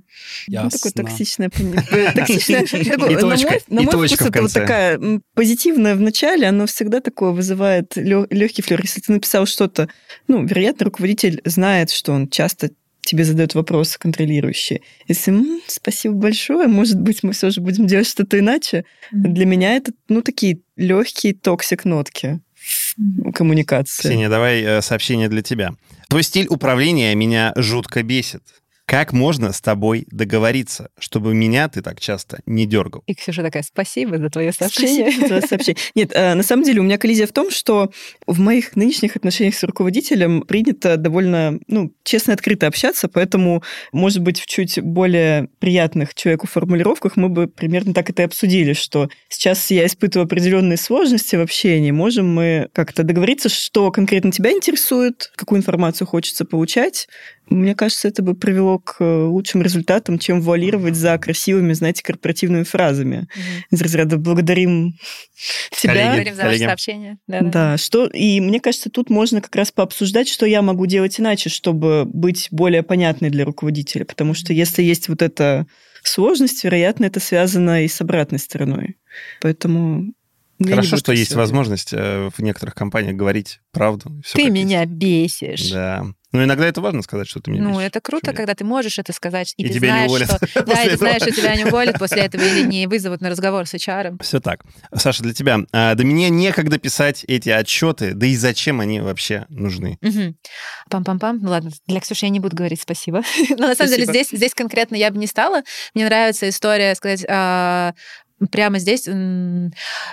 Ну, такое Ясно. токсичное, пони- токсичное. такое, И на мой- вкус это вот такая позитивная в начале, оно всегда такое вызывает легкий флер. Если ты написал что-то, ну, вероятно, руководитель знает, что он часто тебе задает вопросы контролирующие. Если «М, спасибо большое, может быть, мы все же будем делать что-то иначе. Для меня это, ну, такие легкие токсик-нотки коммуникации. Ксения, давай э, сообщение для тебя. Твой стиль управления меня жутко бесит. Как можно с тобой договориться, чтобы меня ты так часто не дергал? И Ксюша такая, спасибо за твое Спасибо сообщение. за твое сообщение. Нет, э, на самом деле у меня коллизия в том, что в моих нынешних отношениях с руководителем принято довольно, ну, честно и открыто общаться, поэтому, может быть, в чуть более приятных человеку формулировках мы бы примерно так это и обсудили, что сейчас я испытываю определенные сложности в общении, можем мы как-то договориться, что конкретно тебя интересует, какую информацию хочется получать. Мне кажется, это бы привело к э, лучшим результатам, чем вуалировать за красивыми, знаете, корпоративными фразами. Из разряда благодарим тебя. Благодарим за ваше сообщение. Да, что и мне кажется, тут можно как раз пообсуждать, что я могу делать иначе, чтобы быть более понятной для руководителя, потому что если есть вот эта сложность, вероятно, это связано и с обратной стороной. Поэтому я не Хорошо, что есть сегодня. возможность э, в некоторых компаниях говорить правду. Ты меня есть. бесишь. Да. Ну, иногда это важно сказать, что ты меня Ну, бесишь. это круто, когда ты можешь это сказать, и, И ты тебя не знаешь, уволят что... Да, и ты знаешь, что тебя не уволят после этого или не вызовут на разговор с HR. Все так. Саша, для тебя. А, да мне некогда писать эти отчеты, да и зачем они вообще нужны? Пам-пам-пам. Ну ладно, для Ксюши я не буду говорить спасибо. Но на самом деле здесь, здесь конкретно я бы не стала. Мне нравится история сказать, а, прямо здесь.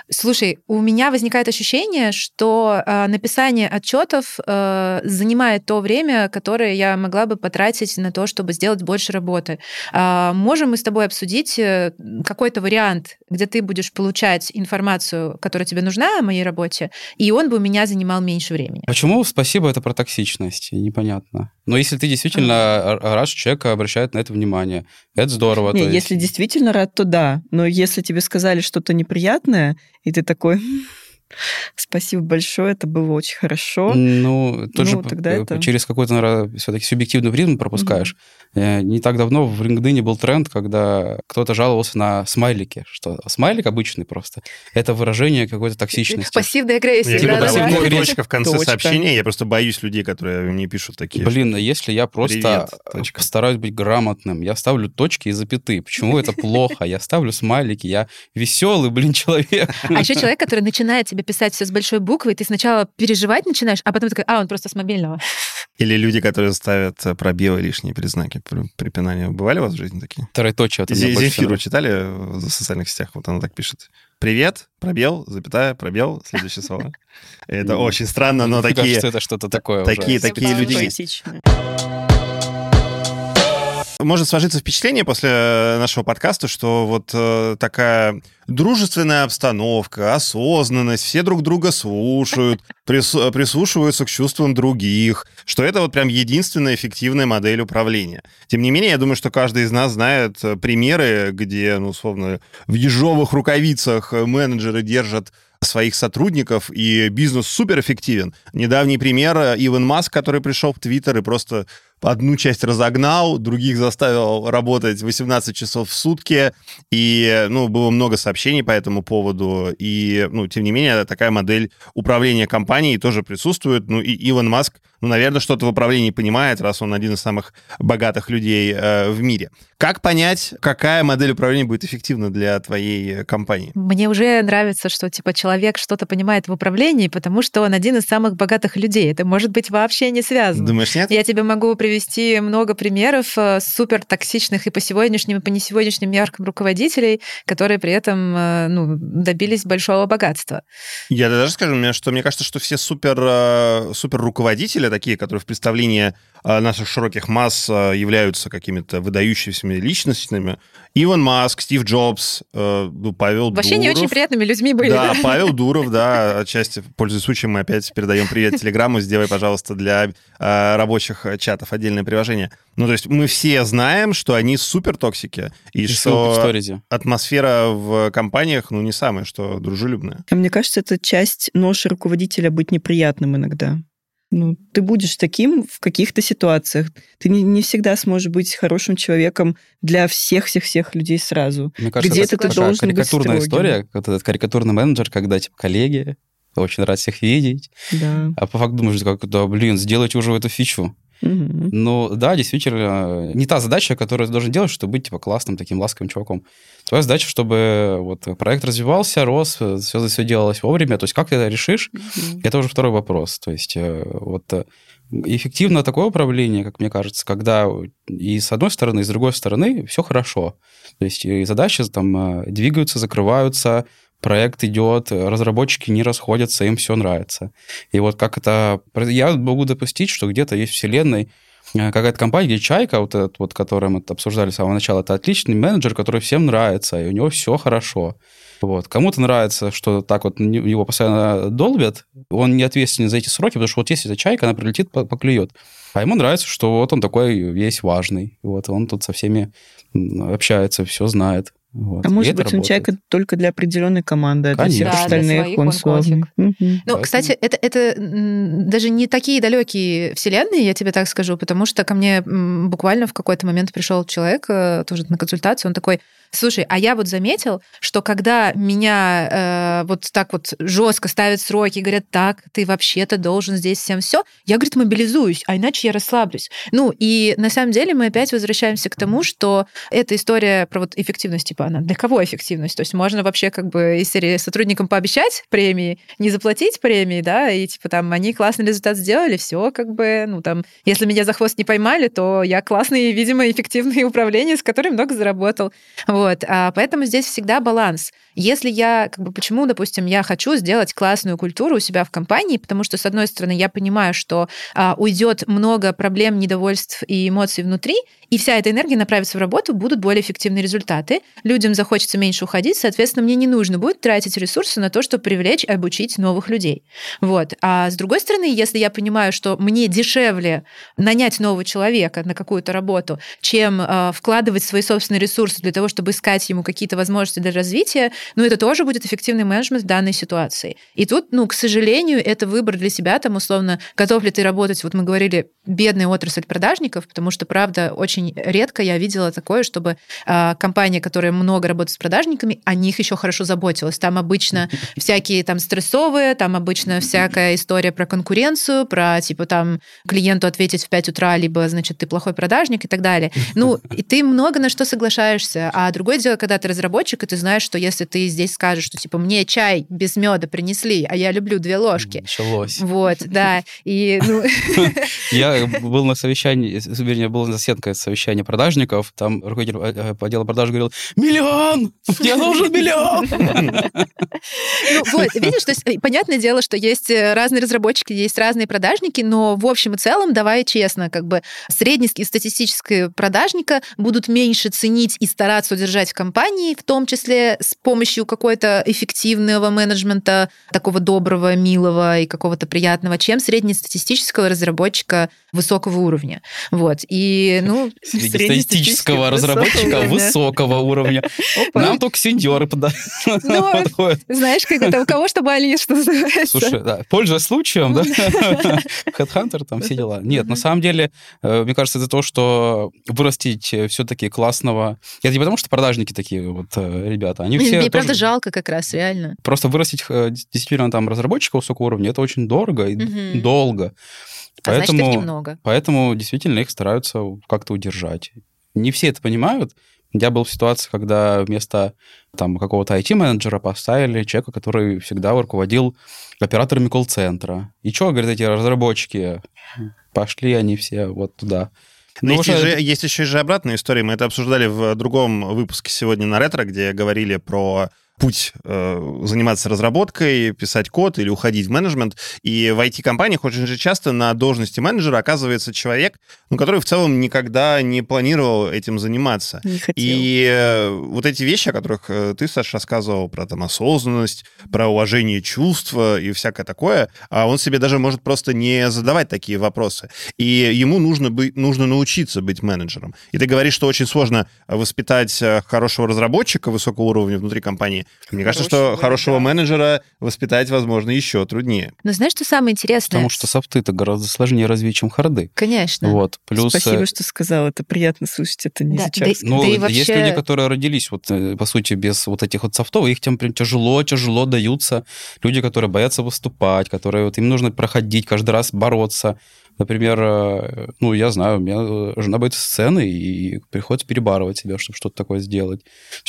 Слушай, у меня возникает ощущение, что э, написание отчетов э, занимает то время, которое я могла бы потратить на то, чтобы сделать больше работы. А, можем мы с тобой обсудить э, какой-то вариант, где ты будешь получать информацию, которая тебе нужна о моей работе, и он бы у меня занимал меньше времени. Почему спасибо это про токсичность? Непонятно. Но если ты действительно mm-hmm. рад, что человек обращает на это внимание, это здорово. Не, если есть... действительно рад, то да. Но если тебе сказали что-то неприятное, и ты такой, Спасибо большое, это было очень хорошо. Ну, тоже ну, тогда это... через какой-то, наверное, все-таки субъективный призм пропускаешь. Mm-hmm. Не так давно в LinkedIn был тренд, когда кто-то жаловался на смайлики, что смайлик обычный просто. Это выражение какой-то токсичности. Пассивная агрессия. Я да, да, да. точка в конце точка. сообщения, я просто боюсь людей, которые мне пишут такие. Блин, а если я просто Привет, постараюсь быть грамотным, я ставлю точки и запятые. Почему это плохо? Я ставлю смайлики, я веселый, блин, человек. А еще человек, который начинает тебе писать все с большой буквы, и ты сначала переживать начинаешь, а потом такой, а, он просто с мобильного. Или люди, которые ставят э, пробелы лишние признаки препинания. Бывали у вас в жизни такие? Второточие. Вот Земфиру читали в социальных сетях? Вот она так пишет. Привет, пробел, запятая, пробел, следующее слово. Это очень странно, но такие... Кажется, это что-то такое Такие, такие люди есть может сложиться впечатление после э, нашего подкаста, что вот э, такая дружественная обстановка, осознанность, все друг друга слушают, прис, прислушиваются к чувствам других, что это вот прям единственная эффективная модель управления. Тем не менее, я думаю, что каждый из нас знает э, примеры, где, ну, условно, в ежовых рукавицах менеджеры держат своих сотрудников, и бизнес суперэффективен. Недавний пример э, Иван Маск, который пришел в Твиттер и просто одну часть разогнал, других заставил работать 18 часов в сутки, и, ну, было много сообщений по этому поводу, и, ну, тем не менее, такая модель управления компанией тоже присутствует, ну, и Илон Маск, ну, наверное, что-то в управлении понимает, раз он один из самых богатых людей э, в мире. Как понять, какая модель управления будет эффективна для твоей компании? Мне уже нравится, что, типа, человек что-то понимает в управлении, потому что он один из самых богатых людей. Это может быть вообще не связано. Думаешь, нет? Я тебе могу привести много примеров э, супер токсичных и по сегодняшним, и по не сегодняшним ярким руководителей, которые при этом э, ну, добились большого богатства. Я даже скажу, что мне кажется, что все супер, э, супер руководители такие, которые в представлении наших широких масс являются какими-то выдающимися личностями. Иван Маск, Стив Джобс, ну, Павел Вообще Дуров. не очень приятными людьми были. Да, Павел Дуров, да, отчасти, пользуясь случаем, мы опять передаем привет Телеграмму, сделай, пожалуйста, для рабочих чатов отдельное приложение. Ну, то есть мы все знаем, что они супер токсики, и, и что атмосфера в компаниях, ну, не самая, что дружелюбная. Мне кажется, это часть ноши руководителя быть неприятным иногда. Ну, ты будешь таким в каких-то ситуациях. Ты не, не всегда сможешь быть хорошим человеком для всех-всех-всех людей сразу. Мне кажется, Где-то ты должен карикатурная быть история, вот этот карикатурный менеджер, когда, типа, коллеги, очень рад всех видеть. Да. А по факту думаешь, как, да, блин, сделайте уже эту фичу. Угу. Ну, да, действительно, не та задача, которую ты должен делать, чтобы быть типа классным таким ласковым чуваком. Твоя задача, чтобы вот проект развивался, рос, все, все делалось вовремя. То есть как ты это решишь, угу. это уже второй вопрос. То есть э, вот э, эффективно такое управление, как мне кажется, когда и с одной стороны, и с другой стороны все хорошо. То есть и задачи там э, двигаются, закрываются, проект идет, разработчики не расходятся, им все нравится. И вот как это... Я могу допустить, что где-то есть вселенной э, какая-то компания, где Чайка, вот этот вот, который мы обсуждали с самого начала, это отличный менеджер, который всем нравится, и у него все хорошо. Вот. Кому-то нравится, что так вот его постоянно долбят, он не ответственен за эти сроки, потому что вот если это чайка, она прилетит, поклюет. А ему нравится, что вот он такой весь важный. Вот он тут со всеми общается, все знает. Вот. А может быть, он человек только для определенной команды, а для всех да, остальных для он славный. Угу. Ну, кстати, это, это даже не такие далекие вселенные, я тебе так скажу, потому что ко мне буквально в какой-то момент пришел человек э, тоже на консультацию, он такой, Слушай, а я вот заметил, что когда меня э, вот так вот жестко ставят сроки, говорят, так, ты вообще-то должен здесь всем все, я, говорит, мобилизуюсь, а иначе я расслаблюсь. Ну, и на самом деле мы опять возвращаемся к тому, что эта история про вот эффективность типа, она для кого эффективность? То есть можно вообще как бы из серии сотрудникам пообещать премии, не заплатить премии, да, и типа там они классный результат сделали, все как бы, ну там, если меня за хвост не поймали, то я классный, видимо, эффективный управленец, который много заработал. Вот. А поэтому здесь всегда баланс. Если я, как бы, почему, допустим, я хочу сделать классную культуру у себя в компании, потому что, с одной стороны, я понимаю, что а, уйдет много проблем, недовольств и эмоций внутри, и вся эта энергия направится в работу, будут более эффективные результаты. Людям захочется меньше уходить, соответственно, мне не нужно будет тратить ресурсы на то, чтобы привлечь и обучить новых людей. Вот. А с другой стороны, если я понимаю, что мне дешевле нанять нового человека на какую-то работу, чем э, вкладывать свои собственные ресурсы для того, чтобы искать ему какие-то возможности для развития, ну, это тоже будет эффективный менеджмент в данной ситуации. И тут, ну, к сожалению, это выбор для себя, там, условно, готов ли ты работать, вот мы говорили, бедная отрасль продажников, потому что, правда, очень очень редко я видела такое, чтобы э, компания, которая много работает с продажниками, о них еще хорошо заботилась. Там обычно всякие там стрессовые, там обычно всякая история про конкуренцию, про типа там клиенту ответить в 5 утра, либо, значит, ты плохой продажник и так далее. Ну, и ты много на что соглашаешься. А другое дело, когда ты разработчик, и ты знаешь, что если ты здесь скажешь, что типа мне чай без меда принесли, а я люблю две ложки. Началось. Вот, да. И, ну... Я был на совещании, вернее, был на сетка совещание продажников, там руководитель э, э, отдела продаж говорил, миллион! Мне нужен миллион! Ну вот, видишь, то есть э, понятное дело, что есть разные разработчики, есть разные продажники, но в общем и целом, давай честно, как бы среднестатистического продажника будут меньше ценить и стараться удержать в компании, в том числе с помощью какой-то эффективного менеджмента, такого доброго, милого и какого-то приятного, чем среднестатистического разработчика высокого уровня. Вот. И, ну, среднестатистического разработчика высокого уровня. Нам только сеньоры ну, подходят. Знаешь, как это, у кого что болит, что называется. Слушай, да, пользуясь случаем, да, Headhunter, там все дела. Нет, на самом деле, э, мне кажется, это то, что вырастить все-таки классного... Это не потому, что продажники такие вот э, ребята, они все... Мне правда жалко как раз, реально. Просто вырастить э, действительно там разработчика высокого уровня, это очень дорого и долго. А поэтому, значит, их немного. Поэтому действительно их стараются как-то удержать. Не все это понимают. Я был в ситуации, когда вместо там, какого-то IT-менеджера поставили человека, который всегда руководил операторами колл-центра. И что, говорят, эти разработчики? Пошли они все вот туда. Но есть, уже... же, есть еще и же обратная история. Мы это обсуждали в другом выпуске сегодня на ретро, где говорили про путь э, заниматься разработкой, писать код или уходить в менеджмент. И в IT-компаниях очень же часто на должности менеджера оказывается человек, ну, который в целом никогда не планировал этим заниматься. Не хотел. И э, вот эти вещи, о которых э, ты, Саша, рассказывал, про там осознанность, про уважение чувства и всякое такое, а он себе даже может просто не задавать такие вопросы. И ему нужно, быть, нужно научиться быть менеджером. И ты говоришь, что очень сложно воспитать э, хорошего разработчика высокого уровня внутри компании, мне кажется, что хорошего менеджера воспитать, возможно, еще труднее. Но знаешь, что самое интересное? Потому что софты-то гораздо сложнее развить, чем харды. Конечно. Вот. Плюс... Спасибо, э, что сказал. Это приятно слушать. Это не да, сейчас. Да, ну, да вообще... есть люди, которые родились, вот, э, по сути, без вот этих вот софтов, их тем прям тяжело, тяжело даются. Люди, которые боятся выступать, которые вот им нужно проходить, каждый раз бороться. Например, э, ну, я знаю, у меня жена боится сцены, и приходится перебарывать себя, чтобы что-то такое сделать.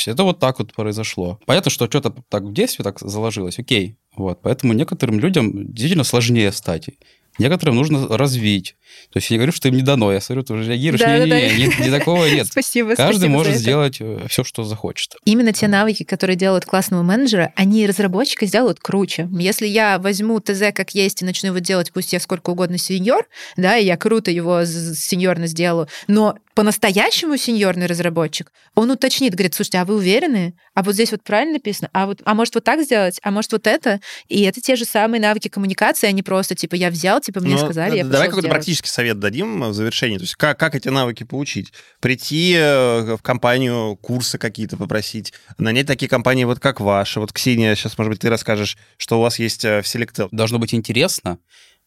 Это вот так вот произошло. Понятно, что что-то так в детстве так заложилось, окей. Вот, поэтому некоторым людям действительно сложнее стать. Некоторым нужно развить. То есть я не говорю, что им не дано. Я смотрю, ты уже реагируешь. Да, не, да, не, да. не, не такого нет. Спасибо. Каждый спасибо может сделать э, все, что захочет. Именно те навыки, которые делают классного менеджера, они разработчика сделают круче. Если я возьму ТЗ как есть и начну его делать, пусть я сколько угодно сеньор, да, и я круто его сеньорно сделаю, но по-настоящему сеньорный разработчик, он уточнит, говорит, слушайте, а вы уверены? А вот здесь вот правильно написано? А, вот, а может вот так сделать? А может вот это? И это те же самые навыки коммуникации, а не просто, типа, я взял, типа, мне ну, сказали, я Давай какой-то практический совет дадим в завершении. То есть как, как эти навыки получить? Прийти э, в компанию, курсы какие-то попросить, нанять такие компании, вот как ваша. Вот, Ксения, сейчас, может быть, ты расскажешь, что у вас есть э, в Selectel. Должно быть интересно,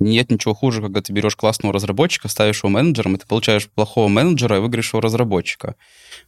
Нет ничего хуже, когда ты берешь классного разработчика, ставишь его менеджером, и ты получаешь плохого менеджера и выиграешь его разработчика.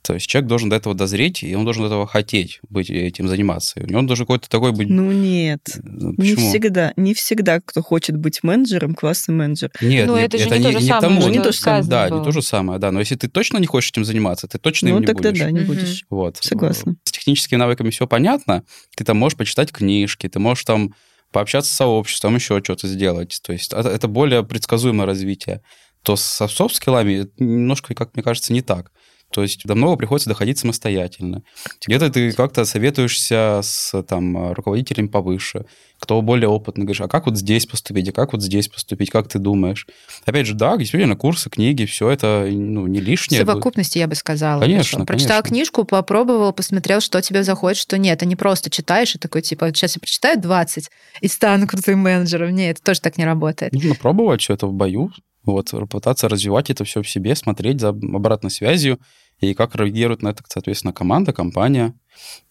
То есть человек должен до этого дозреть, и он должен до этого хотеть быть этим заниматься. И у него должен какой-то такой быть... Ну нет, Почему? не всегда, не всегда, кто хочет быть менеджером, классный менеджер. Нет, Ну, нет, это же не то же к самое, тому. что не то же самое. сказано Да, было. не то же самое, да. Но если ты точно не хочешь этим заниматься, ты точно Ну им не тогда будешь. да, не будешь. Вот. Согласна. С техническими навыками все понятно. Ты там можешь почитать книжки, ты можешь там пообщаться с сообществом, еще что-то сделать. То есть это, более предсказуемое развитие. То со софт-скиллами немножко, как мне кажется, не так. То есть до многого приходится доходить самостоятельно. Где-то ты как-то советуешься с там, руководителем повыше, кто более опытный, говоришь, а как вот здесь поступить, а как вот здесь поступить, как ты думаешь? Опять же, да, действительно, курсы, книги, все это ну, не В лишнее. совокупности, я бы сказала. Конечно. Прочитал книжку, попробовал, посмотрел, что тебе заходит, что нет. А не просто читаешь и такой, типа, сейчас я прочитаю 20 и стану крутым менеджером. Нет, это тоже так не работает. Нужно пробовать все это в бою, вот, пытаться развивать это все в себе, смотреть за обратной связью, и как реагирует на это, соответственно, команда, компания.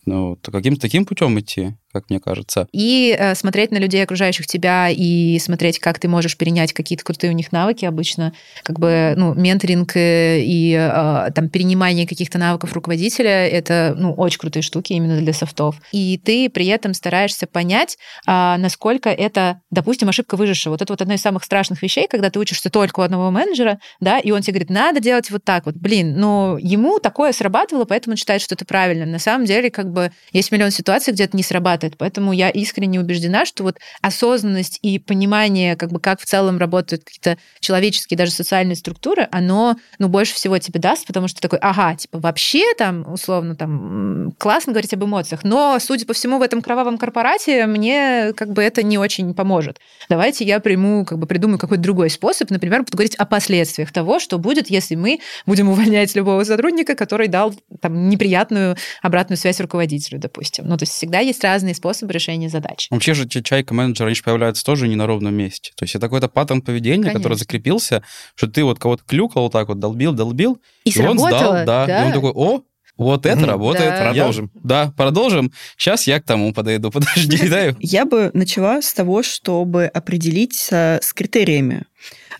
Ну, то каким-то таким путем идти, как мне кажется. И э, смотреть на людей, окружающих тебя, и смотреть, как ты можешь перенять какие-то крутые у них навыки обычно. Как бы, ну, менторинг э, и э, там перенимание каких-то навыков руководителя — это, ну, очень крутые штуки именно для софтов. И ты при этом стараешься понять, а, насколько это, допустим, ошибка выжившего. Вот это вот одна из самых страшных вещей, когда ты учишься только у одного менеджера, да, и он тебе говорит, надо делать вот так вот. Блин, но ему такое срабатывало, поэтому он считает, что это правильно. На самом деле, как бы, есть миллион ситуаций, где это не срабатывает. Поэтому я искренне убеждена, что вот осознанность и понимание, как бы, как в целом работают какие-то человеческие, даже социальные структуры, оно, ну, больше всего тебе даст, потому что такой, ага, типа, вообще там, условно, там, классно говорить об эмоциях, но, судя по всему, в этом кровавом корпорате мне, как бы, это не очень поможет. Давайте я приму, как бы, придумаю какой-то другой способ, например, буду говорить о последствиях того, что будет, если мы будем увольнять любого сотрудника, который дал там неприятную обратную связь руководителю, допустим. Ну, то есть всегда есть разные способы решения задач. Вообще же те чайка-менеджеры, они же появляются тоже не на ровном месте. То есть это какой-то паттерн поведения, который Конечно. закрепился, что ты вот кого-то клюкал вот так вот, долбил, долбил, И, и он сдал, сработало, да, и он такой, о, вот это Мгм. работает. Да. Я- Продолжим. Да, продолжим. Сейчас я к тому подойду. Подожди, дай. Я бы начала с того, чтобы определить э, с критериями.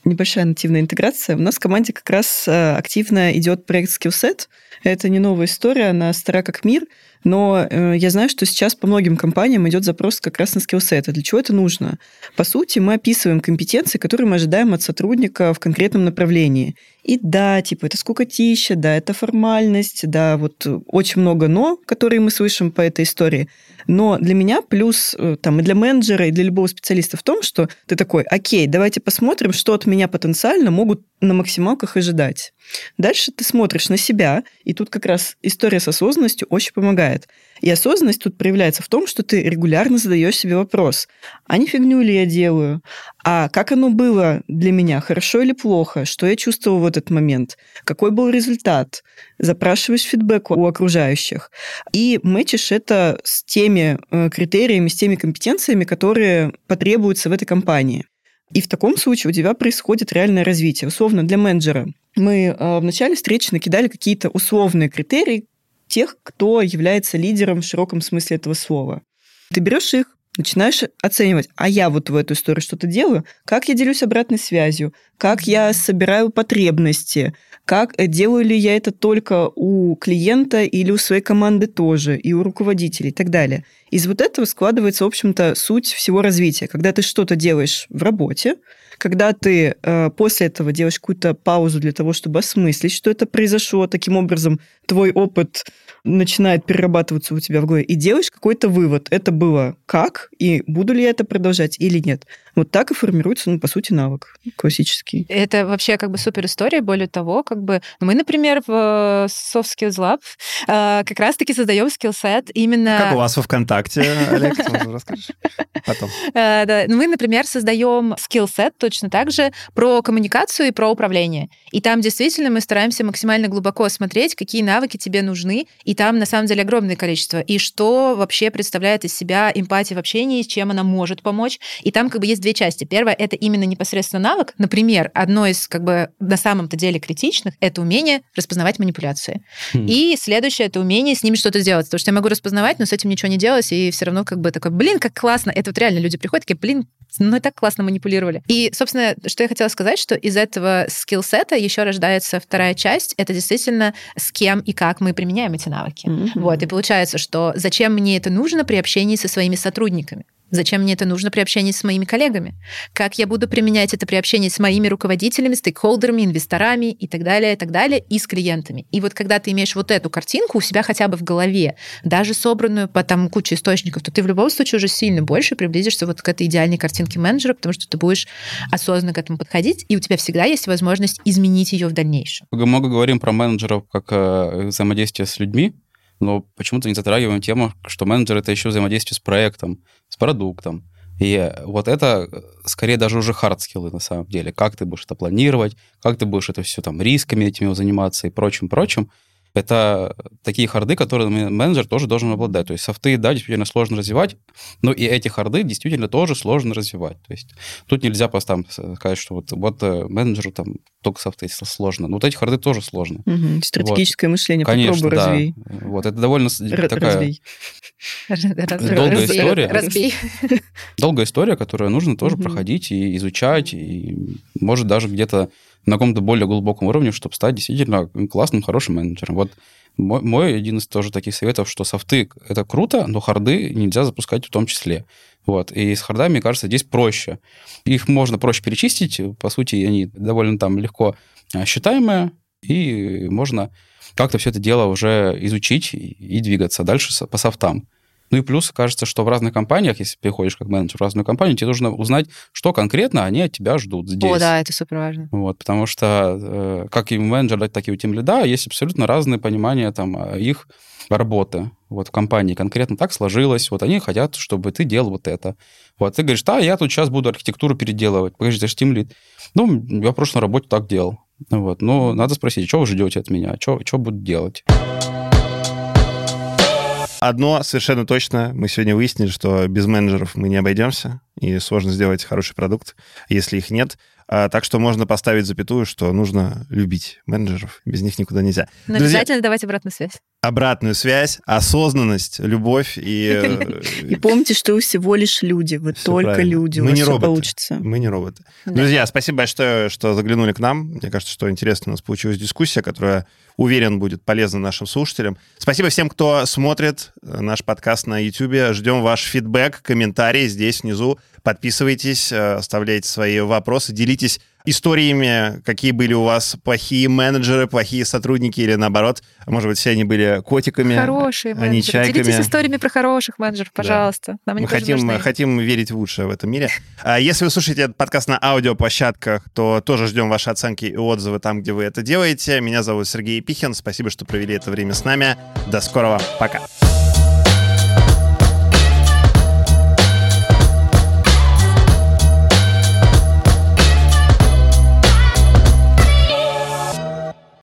Небольшая нативная интеграция. У нас в команде как раз э, активно идет проект Skillset. Это не новая история, она стара как мир, но э, я знаю, что сейчас по многим компаниям идет запрос как раз на скиллсеты. Для чего это нужно? По сути, мы описываем компетенции, которые мы ожидаем от сотрудника в конкретном направлении. И да, типа, это скукотища, да, это формальность, да, вот э, очень много «но», которые мы слышим по этой истории. Но для меня плюс э, там и для менеджера, и для любого специалиста в том, что ты такой, окей, давайте посмотрим, что от меня потенциально могут на максималках ожидать. Дальше ты смотришь на себя, и тут как раз история с осознанностью очень помогает. И осознанность тут проявляется в том, что ты регулярно задаешь себе вопрос, а не фигню ли я делаю? А как оно было для меня, хорошо или плохо? Что я чувствовал в этот момент? Какой был результат? Запрашиваешь фидбэк у окружающих. И мэчишь это с теми э, критериями, с теми компетенциями, которые потребуются в этой компании. И в таком случае у тебя происходит реальное развитие. Условно, для менеджера мы э, в начале встречи накидали какие-то условные критерии тех, кто является лидером в широком смысле этого слова. Ты берешь их, начинаешь оценивать, а я вот в эту историю что-то делаю, как я делюсь обратной связью, как я собираю потребности, как э, делаю ли я это только у клиента или у своей команды тоже, и у руководителей и так далее. Из вот этого складывается, в общем-то, суть всего развития. Когда ты что-то делаешь в работе, когда ты э, после этого делаешь какую-то паузу для того, чтобы осмыслить, что это произошло, таким образом твой опыт начинает перерабатываться у тебя в голове, и делаешь какой-то вывод. Это было как, и буду ли я это продолжать или нет. Вот так и формируется, ну, по сути, навык классический. Это вообще как бы супер история. Более того, как бы мы, например, в Soft Skills Lab э, как раз-таки создаем скиллсет именно... Как у вас во ВКонтакте, Олег, ты расскажешь? Потом. Э, да. Мы, например, создаем скиллсет точно так же про коммуникацию и про управление. И там действительно мы стараемся максимально глубоко осмотреть, какие навыки навыки тебе нужны, и там на самом деле огромное количество. И что вообще представляет из себя эмпатия в общении, чем она может помочь. И там как бы есть две части. Первое — это именно непосредственно навык. Например, одно из как бы на самом-то деле критичных — это умение распознавать манипуляции. Хм. И следующее — это умение с ними что-то сделать. Потому что я могу распознавать, но с этим ничего не делать, и все равно как бы такой, блин, как классно. Это вот реально люди приходят такие, блин, ну и так классно манипулировали. И, собственно, что я хотела сказать, что из этого скиллсета еще рождается вторая часть. Это действительно с кем и как мы применяем эти навыки. Mm-hmm. Вот, и получается, что зачем мне это нужно при общении со своими сотрудниками? Зачем мне это нужно при общении с моими коллегами? Как я буду применять это при общении с моими руководителями, стейкхолдерами, инвесторами и так далее, и так далее, и с клиентами? И вот когда ты имеешь вот эту картинку у себя хотя бы в голове, даже собранную по там куче источников, то ты в любом случае уже сильно больше приблизишься вот к этой идеальной картинке менеджера, потому что ты будешь осознанно к этому подходить, и у тебя всегда есть возможность изменить ее в дальнейшем. Мы много говорим про менеджеров как э, взаимодействие с людьми, но почему-то не затрагиваем тему, что менеджер — это еще взаимодействие с проектом, с продуктом. И вот это скорее даже уже хардскиллы на самом деле. Как ты будешь это планировать, как ты будешь это все там рисками этими заниматься и прочим-прочим. Это такие харды, которые менеджер тоже должен обладать. То есть софты, да, действительно сложно развивать, но и эти харды действительно тоже сложно развивать. То есть тут нельзя просто там сказать, что вот, вот э, менеджеру там только софты сложно. Но вот эти харды тоже сложно. Угу. Стратегическое вот. мышление Конечно, попробуй да. развей. Вот, это довольно Р- такая развей. долгая история. Разбей. Долгая история, которую нужно тоже проходить и изучать, и может даже где-то на каком-то более глубоком уровне, чтобы стать действительно классным, хорошим менеджером. Вот мой, мой один из тоже таких советов, что софты — это круто, но харды нельзя запускать в том числе. Вот. И с хардами, кажется, здесь проще. Их можно проще перечистить. По сути, они довольно там легко а, считаемые, и можно как-то все это дело уже изучить и двигаться дальше по софтам. Ну и плюс, кажется, что в разных компаниях, если приходишь как менеджер в разную компанию, тебе нужно узнать, что конкретно они от тебя ждут здесь. О, да, это супер важно. Вот, потому что э, как и у менеджера, так и у тем лида есть абсолютно разные понимания там их работы вот в компании конкретно так сложилось, вот они хотят, чтобы ты делал вот это. Вот ты говоришь, да, я тут сейчас буду архитектуру переделывать. Подожди, ты же тимлит. Ну, я в прошлой работе так делал. Вот, ну, надо спросить, что вы ждете от меня, что, что буду делать? Одно совершенно точно, мы сегодня выяснили, что без менеджеров мы не обойдемся, и сложно сделать хороший продукт, если их нет. А, так что можно поставить запятую, что нужно любить менеджеров. Без них никуда нельзя. Но Друзья, обязательно давать обратную связь. Обратную связь, осознанность, любовь и... Э, и помните, что вы всего лишь люди, вы только люди, Мы не роботы. получится. Мы не роботы. Друзья, спасибо большое, что заглянули к нам. Мне кажется, что интересно у нас получилась дискуссия, которая, уверен, будет полезна нашим слушателям. Спасибо всем, кто смотрит э, наш подкаст на YouTube. Ждем ваш фидбэк, комментарии здесь внизу. Подписывайтесь, э, оставляйте свои вопросы, делитесь историями, какие были у вас плохие менеджеры, плохие сотрудники или наоборот, может быть, все они были котиками, Хорошие а не чайками. Делитесь историями про хороших менеджеров, пожалуйста. Да. Нам мы хотим, хотим верить в лучшее в этом мире. А если вы слушаете этот подкаст на аудиоплощадках, то тоже ждем ваши оценки и отзывы там, где вы это делаете. Меня зовут Сергей Пихин. Спасибо, что провели это время с нами. До скорого. Пока.